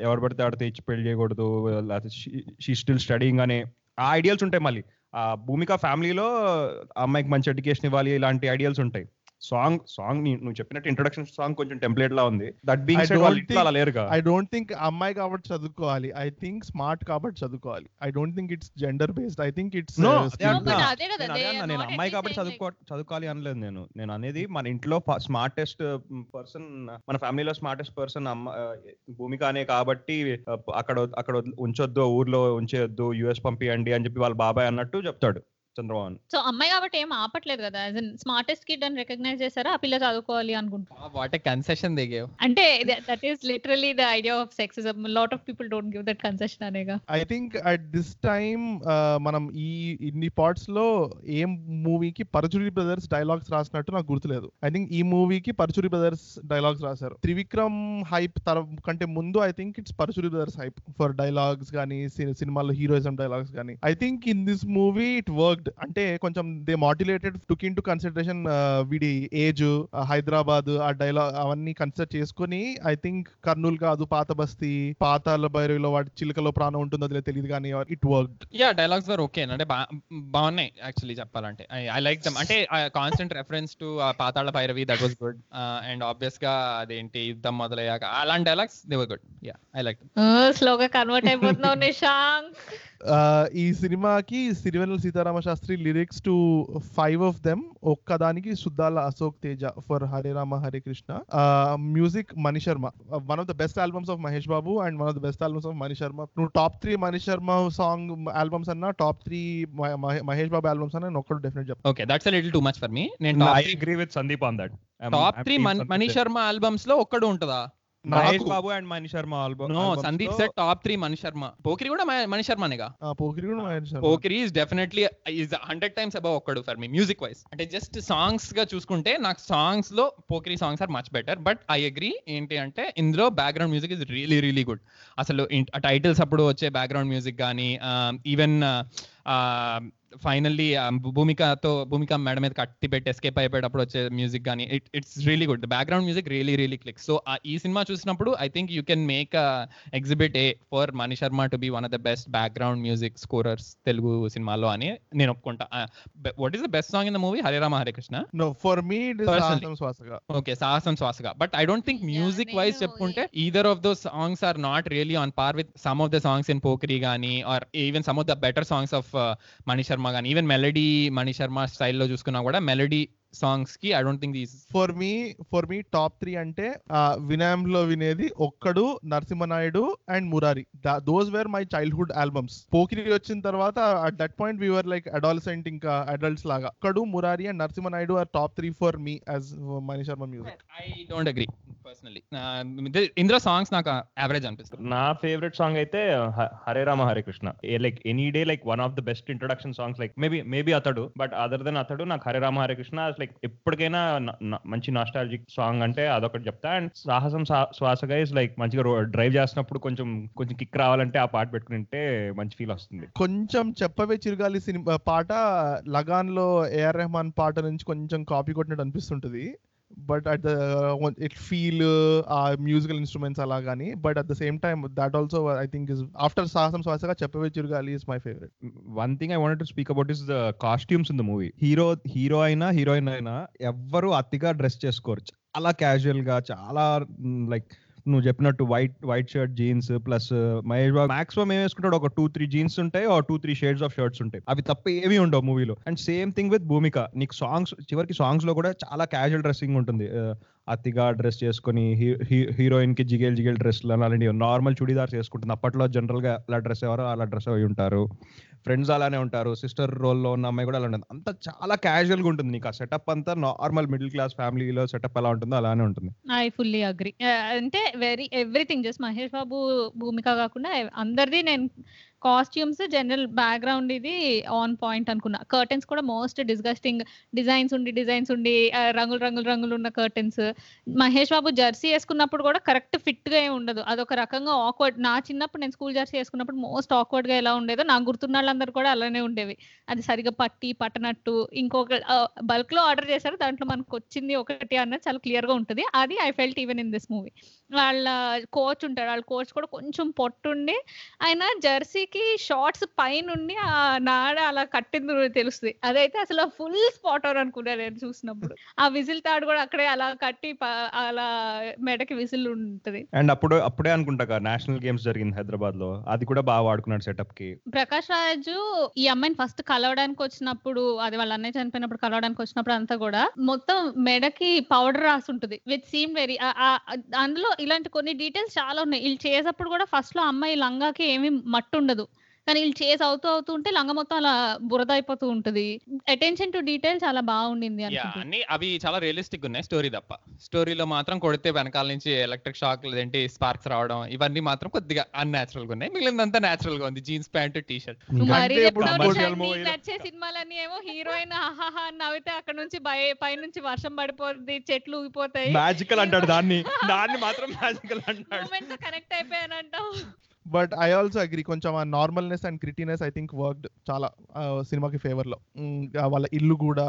ఎవరు పడితే ఆడితే ఇచ్చి పెళ్ళి చేయకూడదు షీ స్టిల్ స్టడీయింగ్ అనే ఆ ఐడియల్స్ ఉంటాయి మళ్ళీ. ఆ భూమిక ఫ్యామిలీలో అమ్మాయికి మంచి ఎడ్యుకేషన్ ఇవ్వాలి ఇలాంటి ఐడియల్స్ ఉంటాయి. సాంగ్ సాంగ్ నువ్వు చెప్పినట్టు ఇంట్రొడక్షన్ సాంగ్ కొంచెం టెంప్లెట్ లా ఉంది. దట్ బీయింగ్ వాళ్ళ ఇంట్లో think- అలా లేరుగా. ఐ డోంట్ థింక్ అమ్మాయి కాబట్టి చదువుకోవాలి. ఐ థింక్ స్మార్ట్ కాబట్టి చదువుకోవాలి. I don't think it's gender based I think it's నేను అమ్మాయి కాబట్టి చదువుకో చదువుకోవాలి అనలేదు నేను. నేను అనేది మన ఇంట్లో స్మార్టెస్ట్ పర్సన్ మన ఫ్యామిలీలో స్మార్టెస్ట్ పర్సన్ అమ్మ భూమిక అనే కాబట్టి అక్కడ అక్కడ ఉంచొద్దు ఊర్లో ఉంచేయొద్దు యుఎస్ పంపియండి అని చెప్పి వాళ్ళ బాబాయ్ అన్నట్టు చెప్తాడు. చంద్రబాబు సో అమ్మాయి కాబట్టి ఏం ఆపట్లేదు కదా యాజ్ స్మార్టెస్ట్ కిడ్ అని రికగ్నైజ్ చేశారా? ఆ పిల్ల చదువుకోవాలి అనుకుంటా వాట్ కన్సెషన్ దే గేవ్ అంటే that is literally the idea of sexism lot of people don't give that concession అనేగా. I think at this time మనం ఈ ఇన్ని పార్ట్స్లో ఏం మూవీకి పరచురి బ్రదర్స్ డైలాగ్స్ రాసినట్టు నాకు గుర్తులేదు. ఐ థింక్ ఈ మూవీకి పరచురి బ్రదర్స్ డైలాగ్స్ రాశారు. త్రివిక్రమ్ హైప్ తర కంటే ముందు I think it's Paruchuri brothers hype for dialogues కానీ సినిమాలో హీరోయిజం డైలాగ్స్ కానీ I think in this movie it అంటే కొంచెం they modulated took in to consideration వీడి ఏజ్ హైదరాబాద్ ఆ డైలాగ్ అవన్నీ కన్సిడర్ చేసుకుని ఐ థింక్ కర్నూలు కాదు పాత బస్తీ పాతాల భైరవిలో వాడి చిలుకలో ప్రాణం ఉంటుందో లేదో తెలియదు కానీ it worked. Yeah dialogues were okay. అంటే బాగున్నాయి యాక్చువల్లీ చెప్పాలంటే. I like them. అంటే constant reference to Pathala Bhairavi that was good. And ఆబ్వియస్గా అదేంటి యుద్ధం మొదలయ్యాక అలాంటి dialogues they were good. Yeah I like స్లోగా కన్వర్ట్ అయిపోతున్నావు నిశాంక్ ఈ సినిమాకి Sirivennela Seetharama Sastry lyrics two five of them ఒక్కదానికి Suddala Ashok Teja for Hare Rama Hare Krishna. Music Mani Sharma. One of the best albums of Mahesh Babu and one of the best albums of Mani Sharma. నువ్వు top three Mani Sharma song albums అన్నా top three Mahesh Babu albums అన్నా నేను ఒక్కడు డెఫినెట్ చెప్తాను okay that's little too much for me నేను I agree with Sandeep on that top three Manish Sharma ఆల్బమ్స్లో Okkadu ఉంటుందా? Mahesh Babu and Mani Sharma album no Sandeep set top three Manish Sharma Pokiri కూడా మనీష్ శర్మనేగా పోకిరి కూడా Sharma Pokiri is definitely is hundred times above Okkadu for me music wise అంటే జస్ట్ సాంగ్స్గా చూసుకుంటే నాకు సాంగ్స్లో Pokiri songs are much better but I agree ఏంటి అంటే ఇందులో background music is really really good అసలు టైటిల్స్ అప్పుడు వచ్చే బ్యాక్గ్రౌండ్ మ్యూజిక్ కానీ ఈవెన్ ఫైనల్లీ భూమికతో భూమిక మేడం మీద కట్టి పెట్టి ఎస్కేప్ అయిపోయేటప్పుడు వచ్చే మ్యూజిక్ కానీ it it's really good background music really really click so ఈ సినిమా చూసినప్పుడు I think you can make exhibit a for Mani Sharma to be one of the best background music scorers Telugu సినిమాలో అని నేను ఒప్పుకుంటా. What is the best song in the movie Hare Rama Hare Krishna no for me okay Sahasam Swasaga but I don't think music wise చెప్పుకుంటే either of those songs are not really on par with some of the songs in Pokiri కానీ are even some of the better songs of Mani Sharma కానీ ఈవెన్ మెలడీ మణి శర్మ స్టైల్లో చూసుకున్నా కూడా melody సాంగ్స్కి I don't think these for me for me top three అంటే వినామ్లో వినేది Okkadu Narasimha Naidu and Murari those were my childhood albums Pokiri వచ్చిన తర్వాత at that point we're like adolescent ఇంకా అడల్ట్స్ లాగా. Okkadu Murari and Narasimha Naidu are top three for me as Mani Sharma music I don't agree personal ఇందులో సాంగ్స్ నాకు యావరేజ్ అనిపిస్తుంది. నా ఫేవరెట్ సాంగ్ అయితే Hare Rama Hare Krishna like any day like one of the best introduction songs like maybe maybe Athadu but other then Athadu నాకు హరే రామ హరే కృష్ణ లైక్ ఎప్పటికైనా మంచి నాస్టాలజిక్ సాంగ్ అంటే అదొకటి చెప్తా. అండ్ సాహసం శ్వాసగా ఇస్ లైక్ మంచిగా డ్రైవ్ చేస్తున్నప్పుడు కొంచెం కొంచెం కిక్ రావాలంటే ఆ పాట పెట్టుకుంటే మంచి ఫీల్ వస్తుంది. కొంచెం చెప్పవే చిరగాలి సినిమా పాట లగాన్లో ఏఆర్ రెహమాన్ పాట నుంచి కొంచెం కాపీ కొట్టినట్టు అనిపిస్తుంటది. But at the it feel ఆ మ్యూజికల్ ఇన్స్ట్రుమెంట్స్ అలా కానీ but at the same time that also I think is after Sahasam Swasaga Cheppave Chirugaali is my favourite one thing I want to speak about is the costumes in the movie hero hero అయినా హీరోయిన్ అయినా ఎవ్వరు అతిగా డ్రెస్ చేసుకోరు. చాలా క్యాజువల్గా చాలా mm, లైక్ నువ్వు చెప్పినట్టు white white shirt jeans plus Mahesh Babu. Maximum ఏం వేసుకుంటాడు? ఒక టూ త్రీ జీన్స్ ఉంటాయి ఆ two three shades of shirts ఉంటాయి. అవి తప్ప ఏవి ఉండవు మూవీలో and same thing with Bhumika. నీకు సాంగ్స్ చివరికి సాంగ్స్లో కూడా చాలా క్యాజువల్ డ్రెస్సింగ్ ఉంటుంది. Uh, అతిగా డ్రెస్ చేసుకొని హీరోయిన్కి జిగేల్ జిగేల్ డ్రెస్లు అలాంటివి. నార్మల్ చుడీదార్స్ వేసుకుంటుంది. అప్పట్లో జనరల్గా అలా డ్రెస్ ఎవరో అలా డ్రెస్ అయి ఉంటారు. ఫ్రెండ్స్ అలానే ఉంటారు సిస్టర్ రోల్లో ఉన్న అమ్మాయి కూడా అలా ఉంటుంది. అంత చాలా క్యాజువల్గా ఉంటుంది నీకు ఆ సెటప్ అంతా నార్మల్ మిడిల్ క్లాస్ ఫ్యామిలీలో సెటప్ ఎలా ఉంటుందో అలానే ఉంటుంది. ఐ ఫుల్లీ అగ్రి అంటే very everything just Mahesh Babu Bhumika కాకుండా అందరిది నేను కాస్ట్యూమ్స్ జనరల్ బ్యాక్గ్రౌండ్ ఇది ఆన్ పాయింట్ అనుకున్నా. కర్టెన్స్ కూడా మోస్ట్ డిస్గస్టింగ్ డిజైన్స్ ఉండి డిజైన్స్ ఉండి రంగులు రంగులు రంగులు ఉన్న కర్టెన్స్ మహేష్ బాబు జెర్సీ వేసుకున్నప్పుడు కూడా కరెక్ట్ ఫిట్గా ఏమి ఉండదు. అదొక రకంగా ఆక్వర్డ్ నా చిన్నప్పుడు నేను స్కూల్ జెర్సీ వేసుకున్నప్పుడు మోస్ట్ ఆక్వర్డ్గా ఎలా ఉండేదో నాకు గుర్తున్న వాళ్ళందరూ కూడా అలానే ఉండేవి. అది సరిగా పట్టి పట్టనట్టు ఇంకొక బల్క్లో ఆర్డర్ చేశారు. దాంట్లో మనకు వచ్చింది ఒకటి అన్నది చాలా క్లియర్గా ఉంటుంది. అది I felt even in this movie వాళ్ళ కోచ్ ఉంటాడు. వాళ్ళ కోచ్ కూడా కొంచెం పొట్టుండి ఆయన జెర్సీ జెర్సీకి షార్ట్స్ పైనుండి ఆ నాడ అలా కట్టింది తెలుస్తుంది. అదైతే అసలు ఫుల్ స్పాట్ అవుట్ అనుకున్నా నేను చూసినప్పుడు. ఆ విజిల్ తాడు కూడా అక్కడే అలా కట్టి అలా మెడకి విజిల్ ఉంటది. అండ్ అప్పుడు అప్పుడే అనుకుంటా నేషనల్ గేమ్స్ జరిగింది హైదరాబాద్లో అది కూడా బాగా వాడుకున్నాడు సెటప్కి ప్రకాష్ రాజు ఈ అమ్మాయిని ఫస్ట్ కలవడానికి వచ్చినప్పుడు అది వాళ్ళ అన్నయ్య చనిపోయినప్పుడు కలవడానికి వచ్చినప్పుడు అంతా కూడా మొత్తం మెడకి పౌడర్ రాసి ఉంటుంది విత్ సీమ్ వెరీ అందులో ఇలాంటి కొన్ని డీటెయిల్స్ చాలా ఉన్నాయి. వీళ్ళు చేసేటప్పుడు కూడా ఫస్ట్లో అమ్మాయి లంగాకి ఏమీ మట్టు ఉండదు. కానీ వీళ్ళు చేసి అవుతూ అవుతూ ఉంటే లంగ మొత్తం అలా బురద అయిపోతూ ఉంటది. అటెన్షన్ టు డీటెయిల్ చాలా బాగుండింది అన్ని అవి చాలా రియలిస్టిక్ ఉన్నాయి స్టోరీ తప్ప. స్టోరీలో మాత్రం కొడితే వెనకాల నుంచి ఎలక్ట్రిక్ షాక్ లేదంటే స్పార్క్స్ రావడం ఇవన్నీ మాత్రం కొద్దిగా అన్యాచురల్గా ఉన్నాయి. మిగిలినంతా natural గా ఉంది. జీన్స్ ప్యాంట్ టీ షర్ట్ నచ్చే సినిమాలన్నీ ఏమో హీరోయిన్ హాహా అని నవ్వితే అక్కడ నుంచి పై పైనుంచి వర్షం పడిపోతుంది చెట్లు ఊగిపోతాయి. మ్యాజికల్ అంటాడు దాన్ని. దాన్ని మాత్రం మ్యాజికల్ అంటాడు. Moment connect అయిపోయానంటావు. But I also agree. కొంచెం ఆ normalness and grittiness I think worked చాలా సినిమాకి ఫేవర్లో వాళ్ళ ఇల్లు కూడా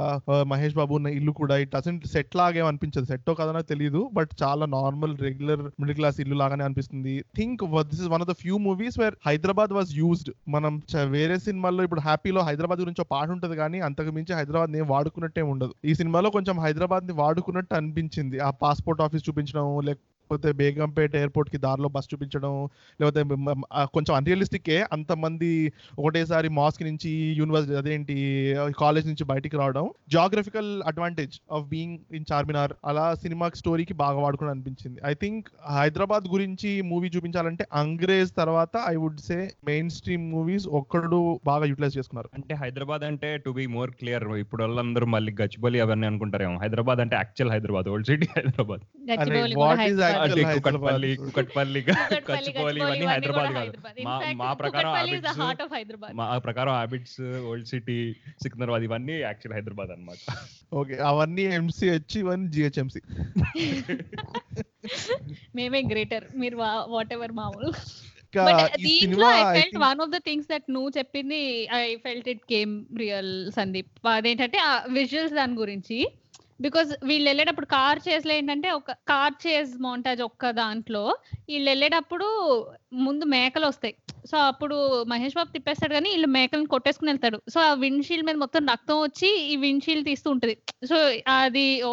మహేష్ బాబు ఉన్న ఇల్లు కూడా ఇట్ అసెంట్ సెట్ లాగే అనిపించదు. సెట్టో కదనో తెలియదు బట్ చాలా నార్మల్ రెగ్యులర్ మిడిల్ క్లాస్ ఇల్లు లాగానే అనిపిస్తుంది. Think this is one of the few movies where Hyderabad was used మనం వేరే సినిమాల్లో ఇప్పుడు హ్యాపీలో హైదరాబాద్ గురించి ఒక పాట ఉంటుంది కానీ అంతకు మించి హైదరాబాద్ని వాడుకున్నట్టే ఉండదు. ఈ సినిమాలో కొంచెం హైదరాబాద్ని వాడుకున్నట్టు అనిపించింది. ఆ పాస్పోర్ట్ ఆఫీస్ చూపించడం లేకపోతే బేగంపేట ఎయిర్పోర్ట్కి దారిలో బస్ చూపించడం లేకపోతే కొంచెం అన్రియలిస్టిక్ అంతమంది ఒకటేసారి మాస్క్ నుంచి యూనివర్సిటీ అదేంటి కాలేజ్ నుంచి బయటికి రావడం geographical advantage of being in Charminar అలా సినిమా స్టోరీకి బాగా వాడుకుని అనిపించింది. ఐ థింక్ హైదరాబాద్ గురించి మూవీ చూపించాలంటే అంగ్రేజ్ తర్వాత I would say mainstream movies Okkadu బాగా యూటిలైజ్ చేసుకున్నారు. అంటే హైదరాబాద్ అంటే టు బి మోర్ క్లియర్ ఇప్పుడు వాళ్ళందరూ మళ్ళీ గచ్చిబౌలి అవన్నీ అనుకుంటారేమో. హైదరాబాద్ అంటే actual Hyderabad old city Hyderabad. Gachibowli కూడా అంటే కుకట్పల్లి? కుకట్పల్లి గచ్చిబౌలి ఇవన్నీ హైదరాబాద్ కాదు. మా ప్రకారం. మా ప్రకారం హ్యాబిట్స్ ఓల్డ్ సిటీ సికింద్రాబాద్ ఇవన్నీ యాక్చువల్ హైదరాబాద్ అన్నమాట. ఓకే అవన్నీ ఎంసీహెచ్ ఇవన్నీ జిహెచ్ఎంసీ మేమే గ్రేటర్ మీరు వాట్ ఎవర్ మామూలు. దీంట్లో I I felt one of the things that నువ్వు చెప్పింది I felt it came real Sandeep అదేంటంటే ఆ విజువల్స్ దాని గురించి బికాస్ వీళ్ళు వెళ్ళేటప్పుడు కార్ చేస్లో ఏంటంటే ఒక కార్ చేస్ మౌంటాజ్ ఒక్క దాంట్లో వీళ్ళు వెళ్ళేటప్పుడు ముందు మేకలు వస్తాయి. సో అప్పుడు మహేష్ బాబు తిప్పేస్తాడు కానీ వీళ్ళు మేకలను కొట్టేసుకుని వెళ్తాడు. సో ఆ విండ్షీల్డ్ మీద మొత్తం రక్తం వచ్చి ఈ విండ్షీల్డ్ తీస్తూ ఉంటది. సో అది ఓ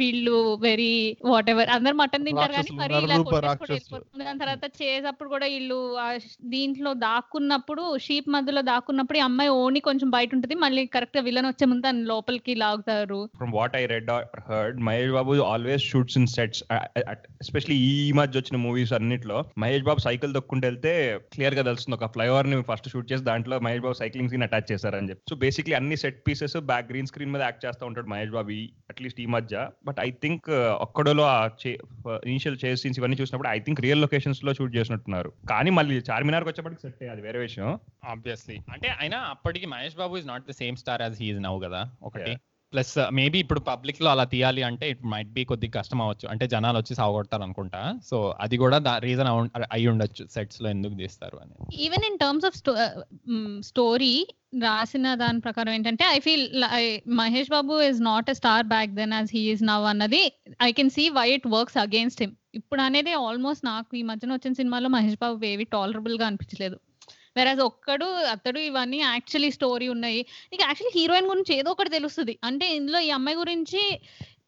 వీళ్ళు వెరీ వాట్ ఎవర్ అందరు మటన్ తింటారు కానీ మరి ఇలా. దాని తర్వాత చేసేటప్పుడు కూడా వీళ్ళు దీంట్లో దాక్కున్నప్పుడు షీప్ మధ్యలో దాక్కున్నప్పుడు ఈ అమ్మాయి ఓని కొంచెం బయట ఉంటది. మళ్ళీ కరెక్ట్గా విలన్ వచ్చే ముందు దాన్ని లోపలికి లాగుతారు. From what I read or heard Mahesh Babu always shoots in sets especially ఈ మధ్య వచ్చిన మూవీస్ అన్నిట్లో. మహేష్ బాబు సైకిల్ దొక్కుంటూ వెళ్తే క్లియర్గా తెలుస్తుంది ఒక ఫ్లైఓవర్ని ఫస్ట్ షూట్ చేసి దాంట్లో Mahesh Babu cycling scene attach చేశారని చెప్పి. సో బేసిక్లీ అన్ని set pieces back green screen మీద యాక్ట్ చేస్తూ ఉంటాడు మహేష్ బాబు అట్లీస్ట్ ఈ మధ్య. బట్ ఐ థింక్ ఒక్కడోలో ఇనిషియల్ చేస్ సీన్స్ ఇవన్నీ చూసినప్పుడు ఐ థింక్ రియల్ లొకేషన్స్లో షూట్ చేసినట్టున్నారు. కానీ మళ్ళీ చార్మినార్కి వచ్చేప్పటికి సెట్ అది వేరే విషయం. ఆబ్వియస్లీ అంటే అయినా అప్పటికి Mahesh Babu is not the same star as he's now కదా ఒకటి. ప్లస్ uh, మేబీ ఇప్పుడు పబ్లిక్లో అలా తీయాలి అంటే ఇట్ మైట్ బి కొద్దిగా కష్టం అవ్వచ్చు. అంటే జనాలు వచ్చి సాగొడతారు అనుకుంటా సో అది కూడా రీజన్ అయి ఉండొచ్చు సెట్స్లో ఎందుకు తీస్తారు అని. Even in terms of story రాసిన దాని ప్రకారం ఏంటంటే I feel Mahesh Babu is not a star back then as he is now అన్నది I can see why it works against him ఇప్పుడు అనేది ఆల్మోస్ట్ నాకు ఈ మధ్యన వచ్చిన సినిమాలో మహేష్ బాబు ఏవి టాలరబుల్గా అనిపించలేదు. వెరాజ్ ఒక్కడు అతడు ఇవన్నీ యాక్చువల్లీ స్టోరీ ఉన్నాయి. నీకు యాక్చువల్లీ హీరోయిన్ గురించి ఏదో ఒకటి తెలుస్తుంది. అంటే ఇందులో ఈ అమ్మాయి గురించి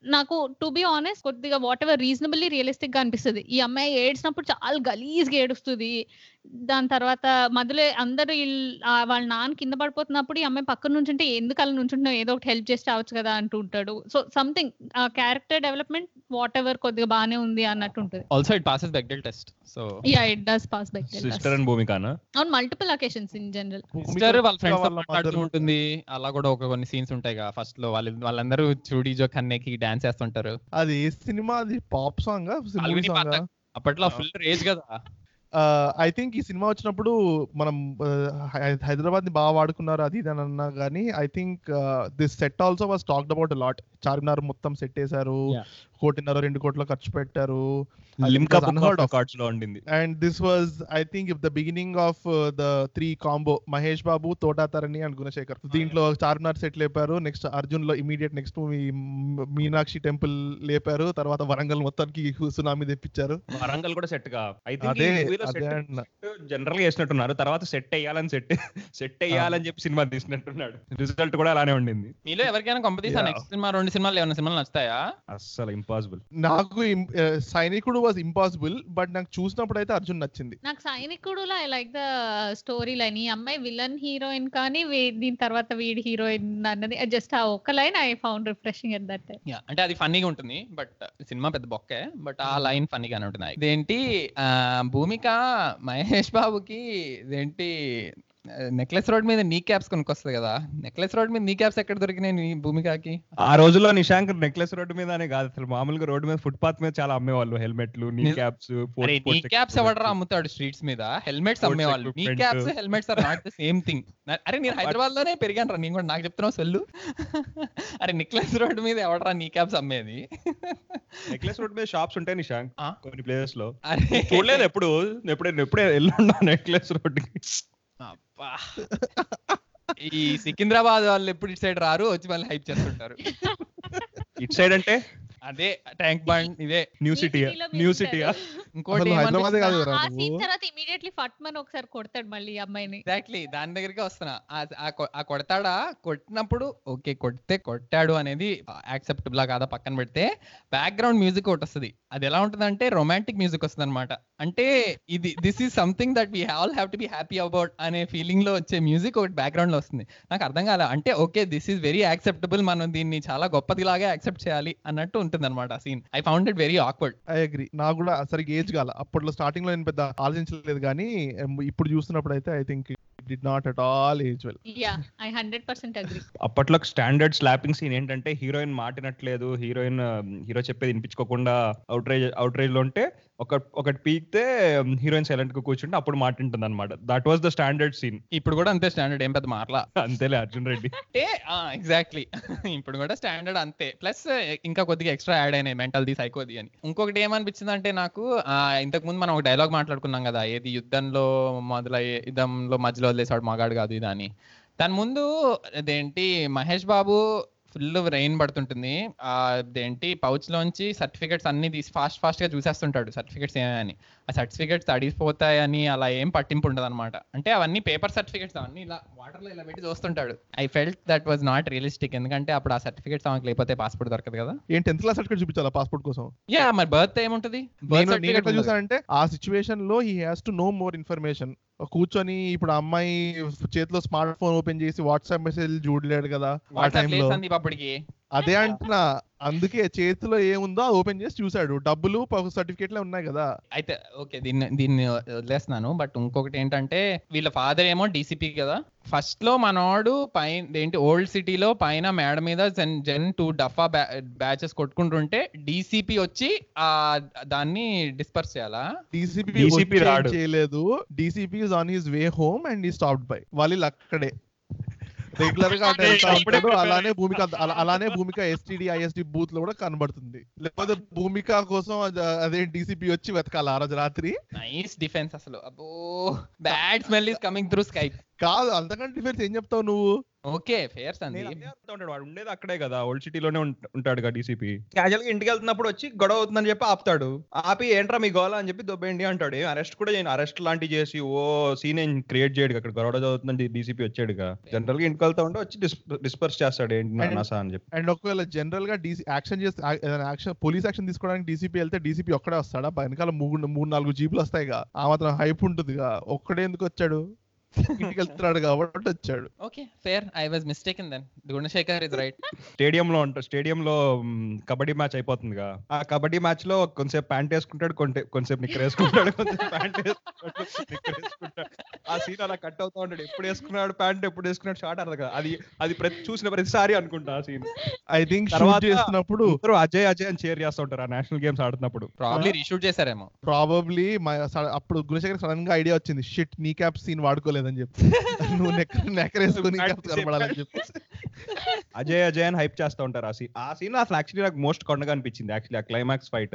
నాకు టు బి ఆనెస్ట్ కొద్దిగా వాట్ ఎవర్ రీజనబుల్లీ రియలిస్టిక్గా అనిపిస్తుంది. ఈ అమ్మాయి ఏడ్చినప్పుడు చాలా గలీజ్గా ఏడుస్తుంది. దాని తర్వాత మధ్యలో అందరూ వీళ్ళ- ఆ వాళ్ళ నాన్న కింద పడిపోతున్నప్పుడు ఈ అమ్మాయి పక్కన నుంచుంటే ఎందుకు అలా నుంచుంటున్నావు? ఏదో ఒకటి హెల్ప్ చేసి రావచ్చు కదా అంటూ ఉంటాడు. సో సంథింగ్ ఆ క్యారెక్టర్ డెవలప్మెంట్ వాట్ ఎవర్ కొద్దిగా బానే ఉంది అన్నట్టు ఉంటుంది. Also it passes Bechdel test so yeah it does pass by sister and భూమికానా on multiple occasions in general sister వాళ్ళ ఫ్రెండ్స్ వాళ్ళ మాట్లాడుతూ mother- ఉంటుంది. అలా కూడా ఒక కొన్ని సీన్స్ ఉంటాయి ఫస్ట్లో వాళ్ళ వాళ్ళందరూ చూడీ జో కన్నెకి డాన్స్ చేస్తుంటారు. అది ఏ సినిమా అది పాప్ సాంగ్ అప్పట్లో ఫుల్ రేజ్ కదా. ఐ థింక్ ఈ సినిమా వచ్చినప్పుడు మనం హైదరాబాద్ని బాగా వాడుకున్నారు అది ఇది అని అన్నా కానీ I think this set also was talked about lot Charminar మొత్తం సెట్ వేశారు. Yeah. కోటిన్నర రెండు కోట్ల ఖర్చు పెట్టారు. And this was I think if the beginning of the three combo Mahesh Babu Thota Tharani and Gunasekhar దీంట్లో చార్మినార్ సెట్ లేపారు. Next అర్జున్లో immediate next movie Meenakshi temple లేపారు. తర్వాత వరంగల్ మొత్తానికి సునామీ తెప్పించారు. వరంగల్ కూడా సెట్గా ఐ థింక్ అదే జనరల్గా వేసినట్టున్నారు తర్వాత సెట్ అయ్యాలని సెట్ సెట్ అయ్యాలని చెప్పి సినిమా తీసినట్టున్నాడు. రిజల్ట్ కూడా అలానే ఉండింది. మీలో ఎవరికైనా కొంపతీసా. నెక్స్ట్ సినిమా రెండు సినిమాలు ఏమైనా సినిమాలు నచ్చుతాయా? అస్సలు ఇంపాసిబుల్ నాకు సైనికుడు వాజ్ ఇంపాసిబుల్ బట్ నాకు చూసినప్పుడు అయితే అర్జున్ నచ్చింది. నాకు సైనికుడులో I like the story line ఈ అమ్మాయి విలన్ హీరోయిన్ కానీ దీని తర్వాత వీడి హీరోయిన్ అన్నది జస్ట్ ఆ ఒక్క line I found refreshing at that అంటే అది ఫన్నీగా ఉంటుంది బట్ సినిమా పెద్ద బొక్కే బట్ ఆ లైన్ ఫన్నీగానే ఉంటుంది ఇదేంటి భూమిక మహేష్ బాబుకి ఇదేంటి నెక్లెస్ రోడ్ మీద నీ క్యాప్స్ కొనుక్కొస్తుంది కదా. నెక్లెస్ రోడ్ మీద నీ క్యాప్స్ ఎక్కడ దొరికినాయి నీ భూమికకి ఆ రోజుల్లో నిశాంక్ నెక్లెస్ రోడ్డు మీద అనే కాదు అసలు. మామూలుగా రోడ్డు మీద ఫుట్పాత్ మీద చాలా అమ్మేవాళ్ళు హెల్మెట్లు నీ క్యాప్స్ నీ క్యాప్స్ ఎవడరా అమ్ముతాడు స్ట్రీట్స్ మీద? హెల్మెట్స్ అమ్మేవాళ్ళు. నీ. Caps helmets are not the same thing అరే నేను హైదరాబాద్లోనే పెరిగాను రా. నేను కూడా నాకు చెప్తున్నావు సెల్లు. అరే నెక్లెస్ రోడ్ మీద ఎవడరా నీ క్యాప్స్ అమ్మేది? నెక్లెస్ రోడ్ మీద షాప్స్ ఉంటాయి నిశాంక్? కొన్ని ప్లేసెస్లో. అరే. చూడలేదు ఎప్పుడు. ఎప్పుడే ఎప్పుడే వెళ్ళున్నా నెక్లెస్ రోడ్. ఈ సికింద్రాబాద్ వాళ్ళు ఎప్పుడు ఇటు సైడ్ రారు వచ్చి మళ్ళీ హైప్ చేస్తుంటారు. ఇట్ సైడ్ అంటే? అదే ట్యాంక్ బండ్ ఇదే. న్యూ సిటీ న్యూ సిటీయా? ఇంకోటి హైదరాబాదే కాదు ఆ సీన్ తర్వాత ఇమీడియట్లీ ఫట్మన్ ఒకసారి కొడతాడు మళ్ళీ ఈ అమ్మాయిని. ఎగ్జాక్ట్లీ దాని దగ్గరికి వస్తున్నా. ఆ- కొడతాడా? కొట్టినప్పుడు ఓకే కొడితే కొట్టాడు అనేది యాక్సెప్టబుల్ కాదా పక్కన పెడితే బ్యాక్గ్రౌండ్ మ్యూజిక్ ఒకటి వస్తుంది. అది ఎలా ఉంటుందంటే రొమాంటిక్ మ్యూజిక్ వస్తుంది అనమాట అంటే ఇది this is something that we all have to be happy about అనే ఫీలింగ్లో వచ్చే మ్యూజిక్ ఒకటి బ్యాక్గ్రౌండ్లో వస్తుంది. నాకు అర్థం కాలే అంటే okay this is very acceptable మనం దీన్ని చాలా గొప్పదిలాగా యాక్సెప్ట్ చేయాలి అన్నట్టు ఉంటుంది అనమాట ఆ scene I found it very awkward I agree నాకు కూడా సరిగ్గా ఏజ్ కాల. అప్పట్లో స్టార్టింగ్లో నేను పెద్ద ఆలోచించలేదు కానీ ఇప్పుడు చూస్తున్నప్పుడు అయితే I think did not at all age well yeah I hundred percent agree అప్పట్లో స్టాండర్డ్ స్లాపింగ్ సీన్ ఏంటంటే హీరోయిన్ మాటినట్లేదు హీరోయిన్ హీరో చెప్పేది వినిపించుకోకుండా అవుట్రేజ్ అవుట్రేజ్లో ఉంటే ఒక ఒకటి పీకితే హీరోయిన్ సైలెంట్గా కూర్చుంటే అప్పుడు మాటింటుంది అనమాట that was the standard scene ఇప్పుడు కూడా అంతే స్టాండర్డ్ ఏం పెద్ద మాటలా అంతేలే అర్జున్ రెడ్డి. అంటే ఎగ్జాక్ట్లీ ఇప్పుడు కూడా స్టాండర్డ్ అంతే. ప్లస్ ఇంకా కొద్దిగా ఎక్స్ట్రా యాడ్ అయినాయి మెంటల్ ది సైకోది అని. ఇంకొకటి ఏమనిపించింది అంటే నాకు ఇంతకు ముందు మనం ఒక డైలాగ్ మాట్లాడుకున్నాం కదా ఏది యుద్ధంలో మొదలయ్యే యుద్ధంలో మధ్యలో వదిలేసాడు మగాడు కాదు ఇది అని దాని ముందు అదేంటి మహేష్ బాబు ఫుల్ రెయిన్ పడుతుంటుంది. ఏంటి అదేంటి పౌచ్ లోంచి సర్టిఫికెట్స్ అన్ని తీసి ఫాస్ట్ ఫాస్ట్గా చూసేస్తుంటాడు. సర్టిఫికెట్స్ ఏమని ఆ సర్టిఫికెట్స్ తడిసిపోతాయని అలా ఏం పట్టింపు ఉండదు అనమాట అంటే అవన్నీ పేపర్ సర్టిఫికెట్స్ అవన్నీ ఇలా వాటర్లో ఇలా పెట్టి చూస్తుంటాడు. I felt that was not realistic ఎందుకంటే అప్పుడు ఆ సర్టిఫికెట్స్ ఆమెకు లేకపోతే పాస్పోర్ట్ దొరకదు కదా. ఏం టెన్త్ క్లాస్ సర్టిఫికేట్ చూపించాలా పాస్పోర్ట్ కోసం? యా మరి బర్త్ ఏముంటది? చూసానంటే ఆ సిచ్యువేషన్లో he has to know more information కూర్చొని ఇప్పుడు అమ్మాయి చేతిలో స్మార్ట్ ఫోన్ ఓపెన్ చేసి వాట్సాప్ మెసేజ్ చూడలేడు కదా ఆ టైంలో అప్పటికి అదే అంటున్నా. అందుకే చేతిలో ఏముందో ఓపెన్ చేసి చూసాడు డబ్బులు సర్టిఫికేట్లే ఉన్నాయి కదా. అయితే ఓకే దీన్ని దీన్ని వదిలేస్తున్నాను. బట్ ఇంకొకటి ఏంటంటే వీళ్ళ ఫాదర్ ఏమో డీసీపీ కదా. ఫస్ట్లో మనోడు పైన ఏంటి ఓల్డ్ సిటీలో పైన మేడ మీద జెన్ జెన్ టూ డఫా బ్యాచెస్ కొట్టుకుంటుంటే డీసీపీ వచ్చి ఆ దాన్ని డిస్పర్స్ చేయాలా? డీసీపీ. చేయలేదు. DCP is on his way home and he stopped by. వాళ్ళు అక్కడే. రెగ్యులర్గా ఉంటాడు అలానే భూమిక అలా- అలానే భూమిక ఎస్టీడీ ఐఎస్డి బూత్లో కూడా కనబడుతుంది. లేకపోతే భూమిక కోసం అద- డీసీపీ వచ్చి వెతకాలి ఆ రోజు రాత్రి? నైస్ డిఫెన్స్ అసలు. అబ్బో bad smell is coming through sky కాదు అంతకంటే డిఫరెన్స్ ఏం చెప్తావు నువ్వు? ఓకే ఫేర్ సంది నేను అదే అర్థం ఉంటాడు వాడు ఉండేది అక్కడే కదా. ఓల్డ్ సిటీలోనే ఉంటాడు కదా డీసీపీ క్యాజువల్గా ఇంటికి వెళ్తున్నప్పుడు వచ్చి గొడవ అవుతుందని చెప్పి ఆపుతాడు. ఆపి ఏంట్రా మీ గోల? అని చెప్పి దొబ్బేయండి అంటాడు. అరెస్ట్ కూడా చేయను. అరెస్ట్ లాంటివి చేసి ఓ సీన్ ఏం క్రియేట్ చేయడు అక్కడ గొడవ చదువుతుందని డీసీపీ వచ్చాడుగా. జనరల్గా ఇంటికి వెళ్తా ఉంటే వచ్చి డిస్పర్స్ చేస్తాడు. ఏంటి నాసా అని చెప్పి. అండ్ ఒకవేళ జనరల్గా డీసీ యాక్షన్ చేస్తే యాక్షన్ పోలీస్ యాక్షన్ తీసుకోవడానికి డీసీపీ వెళ్తే డీసీపీ ఒక్కడే వస్తాడా? వెనకాల మూడు మూడు నాలుగు జీపులు వస్తాయిగా. ఆ మాత్రం హైప్ ఉంటుందిగా. ఒక్కడే ఎందుకు వచ్చాడు? ఇంటికి వెళ్తున్నాడు కాబట్టి వచ్చాడు. Okay fair I was mistake then Gunasekhar is right stadium లో ఉంటాడు స్టేడియం లో కబడ్డీ మ్యాచ్ అయిపోతుందిగా. ఆ కబడ్డీ మ్యాచ్లో కొంతసేపు ప్యాంట్ వేసుకుంటాడు కొంటే కొంతసేపు నిక్కర్ వేసుకుంటాడు కొంతసేపు ప్యాంట్ వేసుకుంటాడు ఆ సీన్ అలా కట్ అవుతా ఉంటాడు ఎప్పుడు వేసుకున్నాడు ప్యాంట్ ఎప్పుడు వేసుకున్నాడు షార్ట్ అర్థం కదా. అది అది ప్రతి చూసిన ప్రతిసారి అనుకుంటా ఆ సీన్. ఐ థింక్ షూట్ తర్వాత చేస్తున్నప్పుడు అందరూ అజయ్ అజయ్ అని చేర్ చేస్తూ ఉంటారు ఆ నేషనల్ గేమ్స్ ఆడుతున్నప్పుడు. ప్రాబ్లీ రీషూట్ చేశారేమో. ప్రాబబ్లీ అప్పుడు గుణశేఖర్ సడన్గా ఐడియా వచ్చింది. షిట్ నీ క్యాప్ సీన్ వాడుకోలేదని చెప్పి. నువ్వు నెక్ నెక్కరేసుకుని నీ క్యాప్ కనపడాలని చెప్పి. అజయ్ అజయ్ అని హైప్ చేస్తూ ఉంటారు ఆ సీన్ ఆ సీన్ అసలు యాక్చువల్లీ నాకు మోస్ట్ కొండగా అనిపించింది యాక్చువల్లీ ఆ క్లైమాక్స్ ఫైట్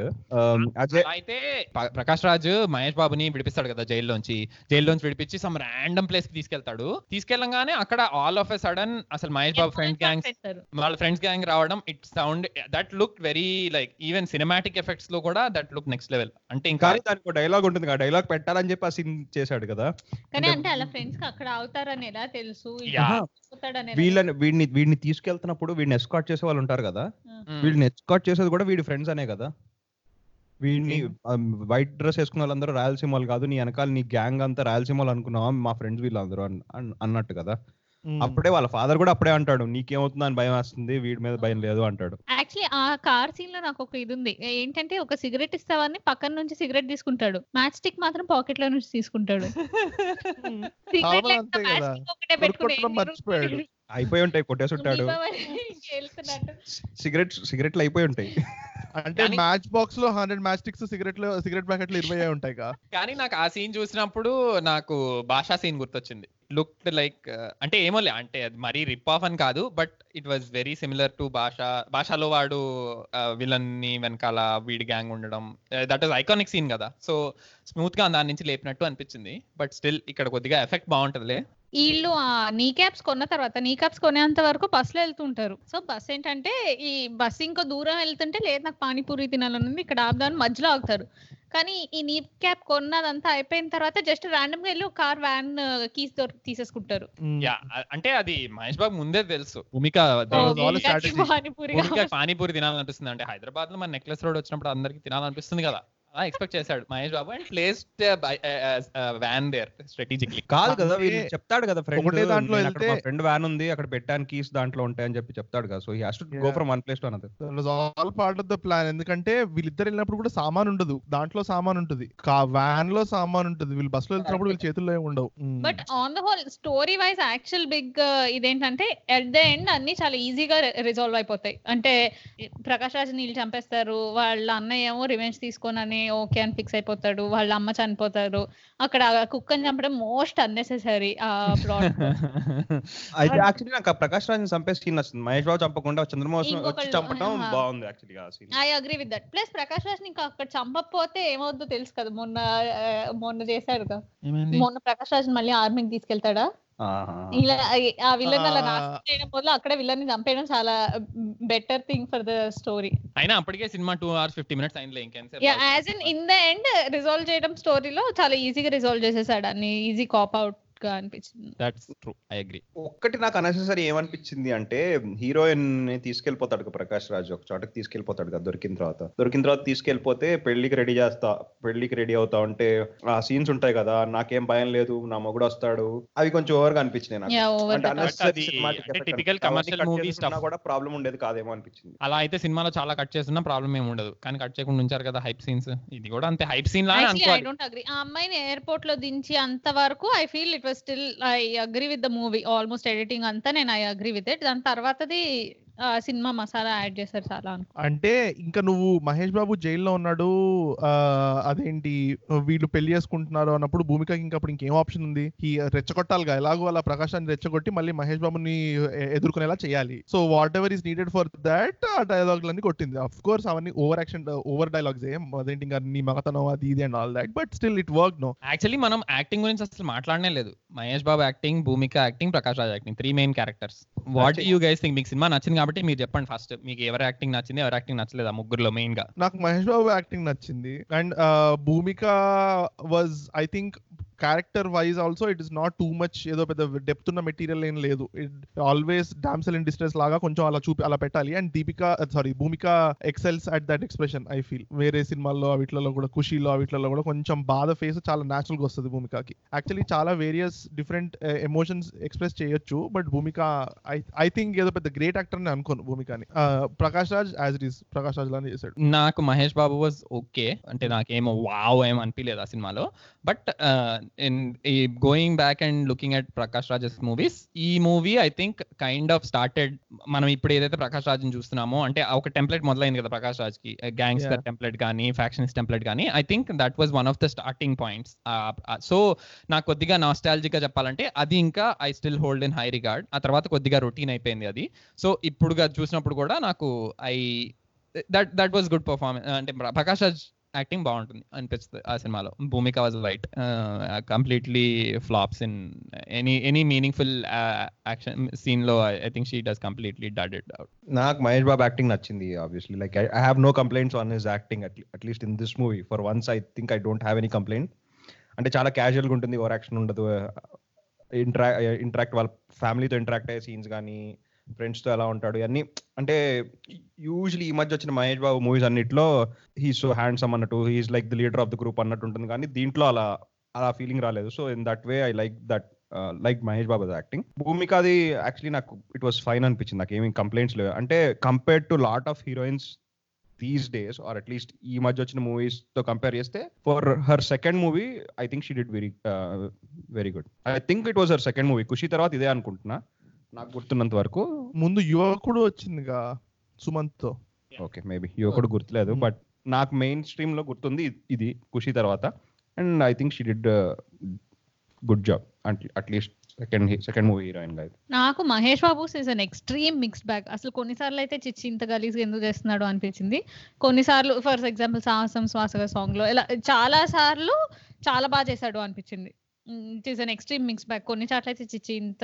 అజయ్ అలా అయితే ప- ప్రకాష్ రాజ్ మహేష్ బాబుని విడిపిస్తాడు కదా జైల్లోంచి. జైల్లోంచి విడిపించి సమ్ ర్యాండమ్ ప్లేస్కి తీసుకెళ్తాడు. తీసుకెళ్ళంగానే అక్కడ ఆల్ ఆఫ్ ఎ సడన్ అసలు మహేష్ బాబు ఫ్రెండ్ పెట్టారు. వాళ్ళ ఫ్రెండ్స్ గ్యాంగ్ రావడం it sound that look very like even cinematic ఎఫెక్ట్స్లో కూడా దట్ లుక్ నెక్స్ట్ లెవెల్ అంటే ఇంకా దానికి డైలాగ్ ఉంటుంది కదా డైలాగ్ పెట్టాలని చెప్పి ఆ సీన్ చేశాడు కదా. కానీ అంటే అలా ఫ్రెండ్స్కి అక్కడ అవుతారని ఎలా తెలుసు? వీళ్ళని వీడిని వీడిని తీసుకెళ్తున్నప్పుడు వీడిని ఎస్కాట్ చేసే వాళ్ళు ఉంటారు కదా. వీడిని ఎస్కాట్ చేసేది కూడా వీడి ఫ్రెండ్స్ అనే కదా? వీడిని వైట్ డ్రెస్ వేసుకున్న వాళ్ళందరూ రాయలసీమ వాళ్ళు కాదు నీ వెనకాల నీ గ్యాంగ్ అంతా రాయలసీమ వాళ్ళు అనుకున్నావా? మా ఫ్రెండ్స్ వీళ్ళందరూ అన్- అన్- అన్నట్టు కదా? అప్పుడే వాళ్ళ ఫాదర్ కూడా అప్పుడే అంటాడు నీకేమవుతుందో అని భయం వేస్తుంది వీడి మీద భయం లేదు అంటాడు. యాక్చువల్లీ ఆ కార్ సీన్లో నాకు ఒక ఇది ఉంది ఏంటంటే ఒక సిగరెట్ ఇస్తావని పక్కన నుంచి సిగరెట్ తీసుకుంటాడు. మ్యాచ్ స్టిక్ మాత్రం పాకెట్లో నుంచి తీసుకుంటాడు. మర్చిపోయాడు. అయిపోయి ఉంటాయి కొట్టేసి ఉంటాడు. సిగరెట్ సిగరెట్లు అయిపోయి ఉంటాయి. అంటే మ్యాచ్ బాక్స్లో hundred match sticks cigarette cigarette ప్యాకెట్లు ఇరవై ఉంటాయి కానీ నాకు ఆ సీన్ చూసినప్పుడు నాకు భాషా సీన్ గుర్తొచ్చింది. లుక్ లైక్ uh, అంటే ఏమోలే అంటే అది మరీ రిప్ ఆఫ్ అని కాదు but it was very similar to Baasha భాషలో వాడు విలన్ని వెనకాల వీడి గ్యాంగ్ ఉండడం దట్ వాజ్ ఐకానిక్ సీన్ కదా. సో స్మూత్గా దాని నుంచి లేపినట్టు అనిపించింది బట్ స్టిల్ ఇక్కడ కొద్దిగా ఎఫెక్ట్ బాగుంటదిలే. వీళ్ళు ఆ నీ క్యాప్స్ కొన్న తర్వాత నీ క్యాప్స్ కొనేంత వరకు బస్లో వెళ్తుంటారు. సో బస్ ఏంటంటే ఈ బస్ ఇంకో దూరం వెళ్తుంటే లేదు నాకు పానీపూరి తినాలనుంది ఇక్కడ ఆపుదాని మధ్యలో ఆగుతారు. కానీ ఈ నీ క్యాప్ కొన్నదంతా అయిపోయిన తర్వాత జస్ట్ ర్యాండమ్గా వెళ్ళి కార్ వ్యాన్ కీస్ తీసేసుకుంటారు. యా అంటే అది మహేష్ బాబు ముందే తెలుసు. భూమిక. పానీపూరి తినాలనిపిస్తుంది. అంటే హైదరాబాద్లో మన నెక్లెస్ రోడ్ వచ్చినప్పుడు అందరికి తినాలనిపిస్తుంది కదా. ఎక్స్పెక్ట్ చేశాడు. Mahesh Babu and placed van there strategically. కాదు కదా వీళ్ళు చెప్తాడు కదా ఫ్రెండ్ ఒకటే దాంట్లో వెళ్తే- ఫ్రెండ్ వ్యాన్ ఉంది అక్కడ పెట్టాను కీస్ దాంట్లో ఉంటాయని చెప్పి చెప్తాడు కదా. So he has to go. From one place to another all part of the plan ఎందుకంటే వీళ్ళిద్దరు వెళ్ళినప్పుడు కూడా సామాన్ ఉండదు. దాంట్లో సామాన్ ఉంటుంది. వ్యాన్లో సామాన్ ఉంటుంది. వీళ్ళు బస్లో వెళ్తున్నప్పుడు వీళ్ళ చేతుల్లో ఏమి ఉండవు. But on the whole story wise actual big ఇదేంటంటే ఎట్ ద ఎండ్ అన్ని చాలా ఈజీగా రిజాల్వ్ అయిపోతాయి. అంటే ప్రకాష్ రాజ్ నీళ్ళు చంపేస్తారు వాళ్ళ అన్నయ్య ఏమో రివెంజ్ తీసుకొని ఓకే అని ఫిక్స్ అయిపోతాడు వాళ్ళ అమ్మ చనిపోతారు. అక్కడ కుక్కని చంపడం మోస్ట్ అన్నెసెసరీ ఆ ప్లాట్ అయితే యాక్చువల్లీ నాకు ప్రకాష్ రాజ్ చంపే సీన్ నచ్చింది. మహేష్ బాబు చంపకుండా చంద్రమోహన్ వచ్చి చంపడం. బాగుంది actually I agree with that plus Prakash Raj ఇంకా అక్కడ చంపకపోతే ఏమవుద్దో తెలుసు కదా మొన్న మొన్న చేశాడు కదా మొన్న ప్రకాష్ రాజ్ మళ్ళీ ఆర్మీకి తీసుకెళ్తాడా? ఇలా ఆ విలన్ అలా ఆ. నాశనం చేయడం బదులు అక్కడే విలన్ చంపేయడం చాలా better thing for the story. అయినా అప్పటికే cinema two hours fifty minutes అయిందిలే as in in the end resolve చేయడం స్టోరీలో చాలా ఈజీగా రిజాల్వ్ చేసేసాడు అన్ని ఈజీ కాప్ అవుట్. గా అనిపించింది. దట్స్ ట్రూ ఐ అగ్రీ ఒక్కటి నాకు అనెసెసరీ ఏమనిపించింది అంటే హీరోయిన్ని తీసుకెళ్ళిపోతాడు కదా ప్రకాష్ రాజ్ ఒక చోటకి తీసుకెళ్ళిపోతాడు కదా దొరికిన తర్వాత. దొరికిన తర్వాత తీసుకెళ్ళిపోతే పెళ్ళికి రెడీ చేస్తా పెళ్ళికి రెడీ అవుతా ఉంటే ఆ సీన్స్ ఉంటాయి కదా నాకేం భయం లేదు నా మొగుడు వస్తాడు. అవి కొంచెం ఓవర్గా అనిపించినాయి నాకు. కూడా ప్రాబ్లం ఉండేది కాదేమో అనిపించింది. అలా అయితే సినిమాలో చాలా కట్ చేస్తున్నా ప్రాబ్లం ఏమి ఉండదు. కానీ కట్ చేయకుండా ఉంచారు కదా హైప్ సీన్స్ ఇది కూడా అంతే హైప్ సీన్ లా ఐ అనుకోవాలి. డోంట్ అగ్రీ ఆ అమ్మాయిని ఎయిర్పోర్ట్లో దించి అంత వరకు I feel it was still I agree with the movie almost editing అంతా నేను ఐ అగ్రీ విత్ ఇట్ దాని తర్వాతది సినిమా మసాలా యాడ్ చేశారు చాలా అంటే ఇంకా నువ్వు మహేష్ బాబు జైల్లో ఉన్నాడు అదేంటి వీళ్ళు పెళ్ళి చేసుకుంటున్నారు అన్నప్పుడు భూమికకి ఇంకా అప్పుడు ఇంకేం ఆప్షన్ ఉంది? ఈ రెచ్చగొట్టాలిగా. ఎలాగో అలా ప్రకాశాన్ని రెచ్చగొట్టి మళ్ళీ మహేష్ బాబుని ఎదుర్కొనేలా చేయాలి. So whatever is needed for that ఆ డైలాగ్లన్నీ కొట్టింది. అఫ్ కోర్స్ అవన్నీ ఓవర్ యాక్షన్ ఓవర్ డైలాగ్స్ ఏం. అదేంటి ఇంకా నీ మగతనం అది ఇది and all that but still it work no actually మనం యాక్టింగ్ గురించి అసలు మాట్లాడనే లేదు. Mahesh Babu acting Bhumika acting Prakash Raj acting three main characters what you guys think మీకు సినిమా నచ్చింది కాబట్టి మీరు చెప్పండి ఫస్ట్ మీకు ఎవరి యాక్టింగ్ నచ్చింది ఎవరి యాక్టింగ్ నచ్చలేదు ఆ ముగ్గురులో మెయిన్గా? నాకు మహేష్ బాబు యాక్టింగ్ నచ్చింది. And Bhumika was I think character wise also it is not too much ఏదో పెద్ద డెప్త్ ఉన్న మెటీరియల్ ఏం లేదు. It always damsel in distress లాగా కొంచెం అలా చూపి అలా పెట్టాలి. And Deepika sorry Bhumika excels at that expression I feel వేరే సినిమాల్లో వీటిలో కూడా ఖుషీలో వీటిలో కూడా కొంచెం బాధ ఫేస్ చాలా న్యాచురల్గా వస్తుంది భూమికకి యాక్చువల్లీ చాలా వేరియస్ డిఫరెంట్ ఎమోషన్స్ ఎక్స్ప్రెస్ చేయొచ్చు. But Bhumika I I think ఏదో పెద్ద గ్రేట్ యాక్టర్ అని అనుకోను భూమికని Prakash Raj as it is Prakash Raj లానే చేశాడు. నాకు మహేష్ బాబు వాజ్ ఓకే అంటే నాకేమో వావ్ ఏం అనిపించలేదు ఆ సినిమాలో. బట్ ఇన్ ఈ going back and looking at Prakash Raj's movies ఈ movie I think kind of started మనం ఇప్పుడు ఏదైతే ప్రకాష్ రాజ్ చూస్తున్నామో అంటే ఒక టెంప్లెట్ మొదలైంది కదా ప్రకాష్ రాజ్కి గ్యాంగ్స్టర్. టెంప్లెట్ కానీ ఫ్యాక్షన్స్ టెంప్లెట్ కానీ I think that was one of the starting points so నాకు కొద్దిగా నాస్టాలజిక్గా చెప్పాలంటే అది ఇంకా I still hold in high regard ఆ తర్వాత కొద్దిగా రొటీన్ అయిపోయింది అది. సో ఇప్పుడుగా చూసినప్పుడు కూడా నాకు I that that was good performance అంటే ప్ర- ప్రకాష్ రాజ్ యాక్టింగ్ బాగుంటుంది అనిపిస్తుంది ఆ సినిమాలో. Bhumika was right completely flops in any any meaningful action సీన్లో I think she does completely dud it out నాకు మహేష్ బాబు యాక్టింగ్ నచ్చింది obviously like I have no complaints on his acting at least in this movie for once I think I don't have any complaint అంటే చాలా క్యాజువల్గా ఉంటుంది ఓవర్ యాక్షన్ ఉండదు. ఇంటరా ఇంటరాక్ట్ వాళ్ళ ఫ్యామిలీతో ఇంటరాక్ట్ అయ్యే సీన్స్ కానీ ఫ్రెండ్స్తో ఎలా ఉంటాడు ఇవన్నీ అంటే యూజువలీ ఈ మధ్య వచ్చిన మహేష్ బాబు మూవీస్ అన్నిట్లో హీ సో హ్యాండ్సమ్ అన్నట్టు he's like the leader of the group అన్నట్టు ఉంటుంది. కానీ దీంట్లో అలా అలా ఫీలింగ్ రాలేదు. So in that way I like that like Mahesh Babu acting భూమికది actually నాకు ఇట్ వాస్ ఫైన్ అనిపించింది. నాకు ఏమీ కంప్లైంట్స్ లేవు. అంటే compared to lot of heroines these days are at least ఈ మధ్య వచ్చిన మూవీస్తో కంపేర్ చేస్తే for her second movie I think she did very very good I think it was her second movie Kushi తర్వాత ఇదే అనుకుంటున్నా. నాకు గుర్తున్నంత వరకు ముందు యువకుడు వచ్చిందిగా సుమంత్తో ఓకే మేబీ యువకుడు గుర్తులేదు బట్ నాకు మెయిన్ స్ట్రీమ్లో గుర్తుంది ఇది ఖుషి తర్వాత. And I think she did good job at least second second movie హీరోయిన్గా. నాకు Mahesh Babu is an extreme mixed bag అసలు కొన్నిసార్లు అయితే చిచ్చి ఇంత గలీజ్గా ఎందుకు చేస్తున్నాడు అనిపించింది. కొన్నిసార్లు ఫర్ ఎగ్జాంపుల్ సాహసం శ్వాసగా సాంగ్లో ఇలా చాలా సార్లు చాలా బాగా చేశాడు అనిపించింది. It is an extreme mix bag కొన్ని చాట్ల అయితే చిచ్చి ఇంత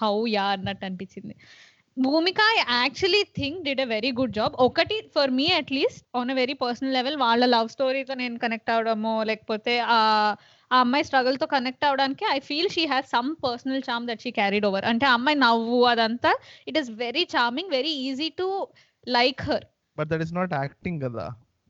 హౌ యా అన్నట్టు అనిపించింది. Bhumika actually think did a very good job ఒకటి for me at least on a very personal level వాళ్ళ లవ్ స్టోరీతో నేను కనెక్ట్ అవడమో లేకపోతే ఆ ఆ అమ్మాయి స్ట్రగుల్తో కనెక్ట్ అవడానికి I feel she has some personal charm that she carried over అంటే ఆ అమ్మాయి నవ్వు అదంతా it is very charming very easy to like her but that is not acting కదా.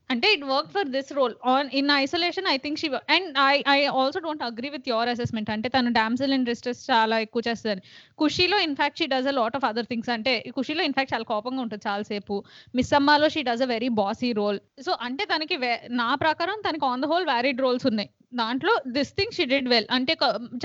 అంటే it work for this role on in isolation I think she and I I also don't agree with your assessment అంటే తను డామ్సల్ ఇన్ డిస్ట్రెస్ చాలా ఎక్కువ చేస్తుంది ఖుషీలో in fact she does a lot of other things అంటే ఖుషీలో ఇన్ఫాక్ట్ చాలా కోపంగా ఉంటుంది చాలాసేపు. మిస్ అమ్మాలో she does a very bossy role so అంటే తనకి వే- నా ప్రకారం తనకి on the whole varied roles ఉన్నాయి. దాంట్లో this thing she did well. అంటే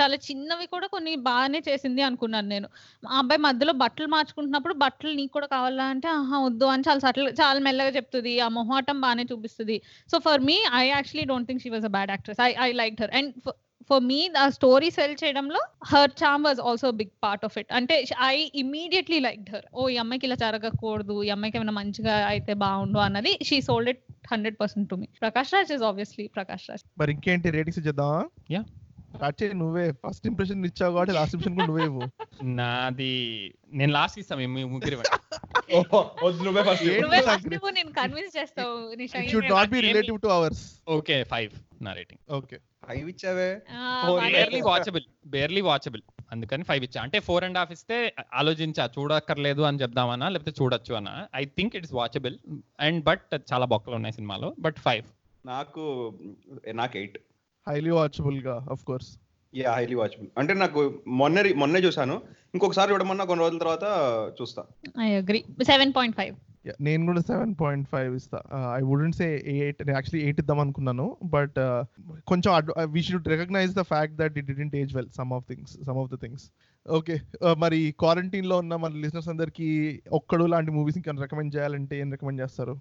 చాలా చిన్నవి కూడా కొన్ని బాగానే చేసింది అనుకున్నాను నేను. ఆ అబ్బాయి మధ్యలో బట్టలు మార్చుకుంటున్నప్పుడు బట్టలు నీకు కూడా కావాలా అంటే ఆహా వద్దు అని చాలా సటిల్ చాలా మెల్లగా చెప్తుంది. ఆ మొహాటం బాగానే చూపిస్తుంది. So for me I actually don't think she was a bad actress I I like her and for me ఆ స్టోరీ సెల్ చేయడంలో her charm was also big part of it అంటే ఐ ఇమీడియట్లీ లైక్ హర్ ఓ ఈ అమ్మాయికి ఇలా జరగకూడదు ఈ అమ్మాయికి ఏమైనా మంచిగా అయితే బాగుండు అన్నది she sold it hundred percent to me Prakash Raj is obviously Prakash Raj. మరి ఇంకేంటి రేటింగ్స్ ఇచ్చేద్దామా. స్టార్ట్ చేయి నువ్వే ఫస్ట్ ఇంప్రెషన్ ఇచ్చావు కాబట్టి లాస్ట్ ఇంప్రెషన్ కూడా నువ్వే ఇవ్వు. నాది నేను లాస్ట్ ఇస్తాను మీ ముగ్గురు నువ్వే first ఏంటి నువ్వే నేను కన్విన్స్ చేస్తావు Nisha it should not be relative to ours okay five నా రేటింగ్ ఓకే ఫైవ్ ఇచ్చావే? బేర్లీ వాచబుల్ బేర్లీ వాచబుల్ అందుకని ఫైవ్ ఇచ్చా. అంటే ఫోర్ అండ్ హాఫ్ ఇస్తే ఆలోచించా చూడక్కర్లేదు అని చెప్దామన్నా లేకపోతే చూడొచ్చు అన్న. I think it's watchable and but చాలా బొక్కలు ఉన్నాయి సినిమాలో. బట్ ఫైవ్ నాకు నాకు eight highly వాచబుల్గా of course yeah highly watchable. అంటే నాకు మొన్న మొన్నే చూసాను ఇంకొకసారి చూడమన్నా కొన్ని రోజుల తర్వాత చూస్తా. I agree. Seven point five. నేను కూడా సెవెన్ పాయింట్ ఫైవ్ ఇస్తా. I wouldn't say eight actually eight ఇద్దాం అనుకున్నాను. బట్ కొంచెం we should recognize the fact that it didn't age well some of things some of the things okay మరి క్వారంటైన్లో ఉన్న మన లిసనర్స్ అందరికి ఒక్కడు లాంటి మూవీస్ ఇంకా రికమెండ్ చేయాలంటే ఏం రికమెండ్ చేస్తారు?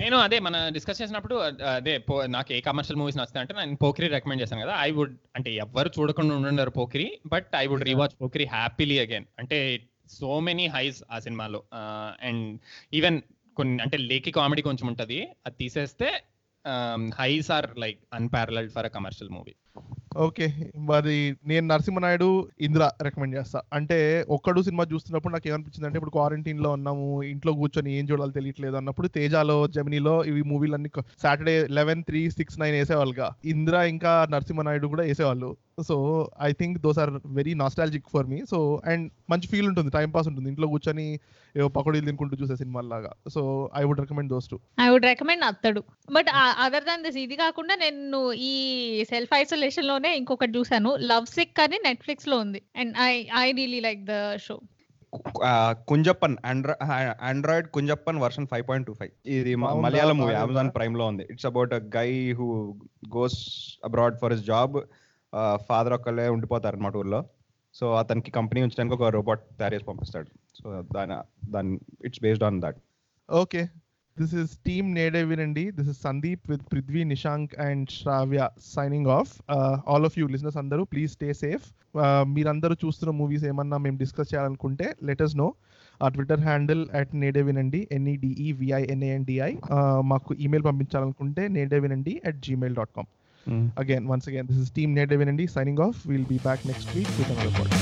నేను అదే మన డిస్కస్ చేసినప్పుడు అదే నాకు ఏ కమర్షియల్ మూవీస్ నచ్చుతాయి అంటే నేను పోకిరి రికమెండ్ చేశాను కదా. ఐ వుడ్ అంటే ఎవరు చూడకుండా ఉండుండరు Pokiri but I would rewatch Pokiri happily again అంటే సో మెనీ హైస్ ఆ సినిమాలో అండ్ ఈవెన్ కొన్ని అంటే లేకి కామెడీ కొంచెం ఉంటది. అది తీసేస్తే highs are like unparalleled for a commercial movie okay. మరి నేను నరసింహనాయుడు ఇంద్ర రికమెండ్ చేస్తా. అంటే ఒక్కడు సినిమా చూస్తున్నప్పుడు నాకు ఏమనిపించింది అంటే ఇప్పుడు క్వారంటైన్లో ఉన్నాము ఇంట్లో కూర్చొని ఏం చూడాలో తెలియట్లేదు అన్నప్పుడు తేజాలో జమినీలో ఇవి మూవీలన్నీ Saturday eleven three six nine వేసేవాళ్ళుగా. Indra ఇంకా నరసింహనాయుడు కూడా వేసేవాళ్ళు. So I think those are very nostalgic for me. So and మంచి ఫీల్ ఉంటుంది టైం పాస్ ఉంటుంది. ఇంట్లో కూర్చొని ఏవో పకోడీలు తినుకుంటూ చూసే సినిమాల లాగా so I would recommend those too. I would recommend Athadu. But other than this ఇది కాకుండా నేను ఈ సెల్ఫ్ ఐసోలేషన్లోనే ఇంకొకటి చూసాను లవ్ సిక్ అని నెట్ఫ్లిక్స్లో ఉంది and I I really like the show Kunjappan Android Kunjappan version five point two five ఇది? మలయాళం మూవీ? అమెజాన్ ప్రైమ్లో ఉంది. It's about a guy who goes abroad for his job father ఒక్కళ్ళే ఉండిపోతారు అనమాట ఊర్లో. సో అతనికి కంపెనీ ఉంచడానికి ఒక రోబోట్ తయారు చేసి పంపిస్తాడు. సో దాని దాని it's based on that okay this is team నేడే వినండి this is Sandeep with Prithvi Nishank and Sravya signing off all of you listeners అందరూ ప్లీజ్ స్టే సేఫ్ మీరందరూ చూస్తున్న మూవీస్ ఏమన్నా మేము డిస్కస్ చేయాలనుకుంటే లెటర్స్ నో ఆ ట్విట్టర్ హ్యాండిల్ అట్ నేడే వినండి ఎన్ఈడిఈ విఐఎన్ఏఎన్డిఐ మాకు ఈమెయిల్ పంపించాలనుకుంటే నేడే వినండి at Gmail dot com again once again this is team నేడే వినండి signing off will be back next week with another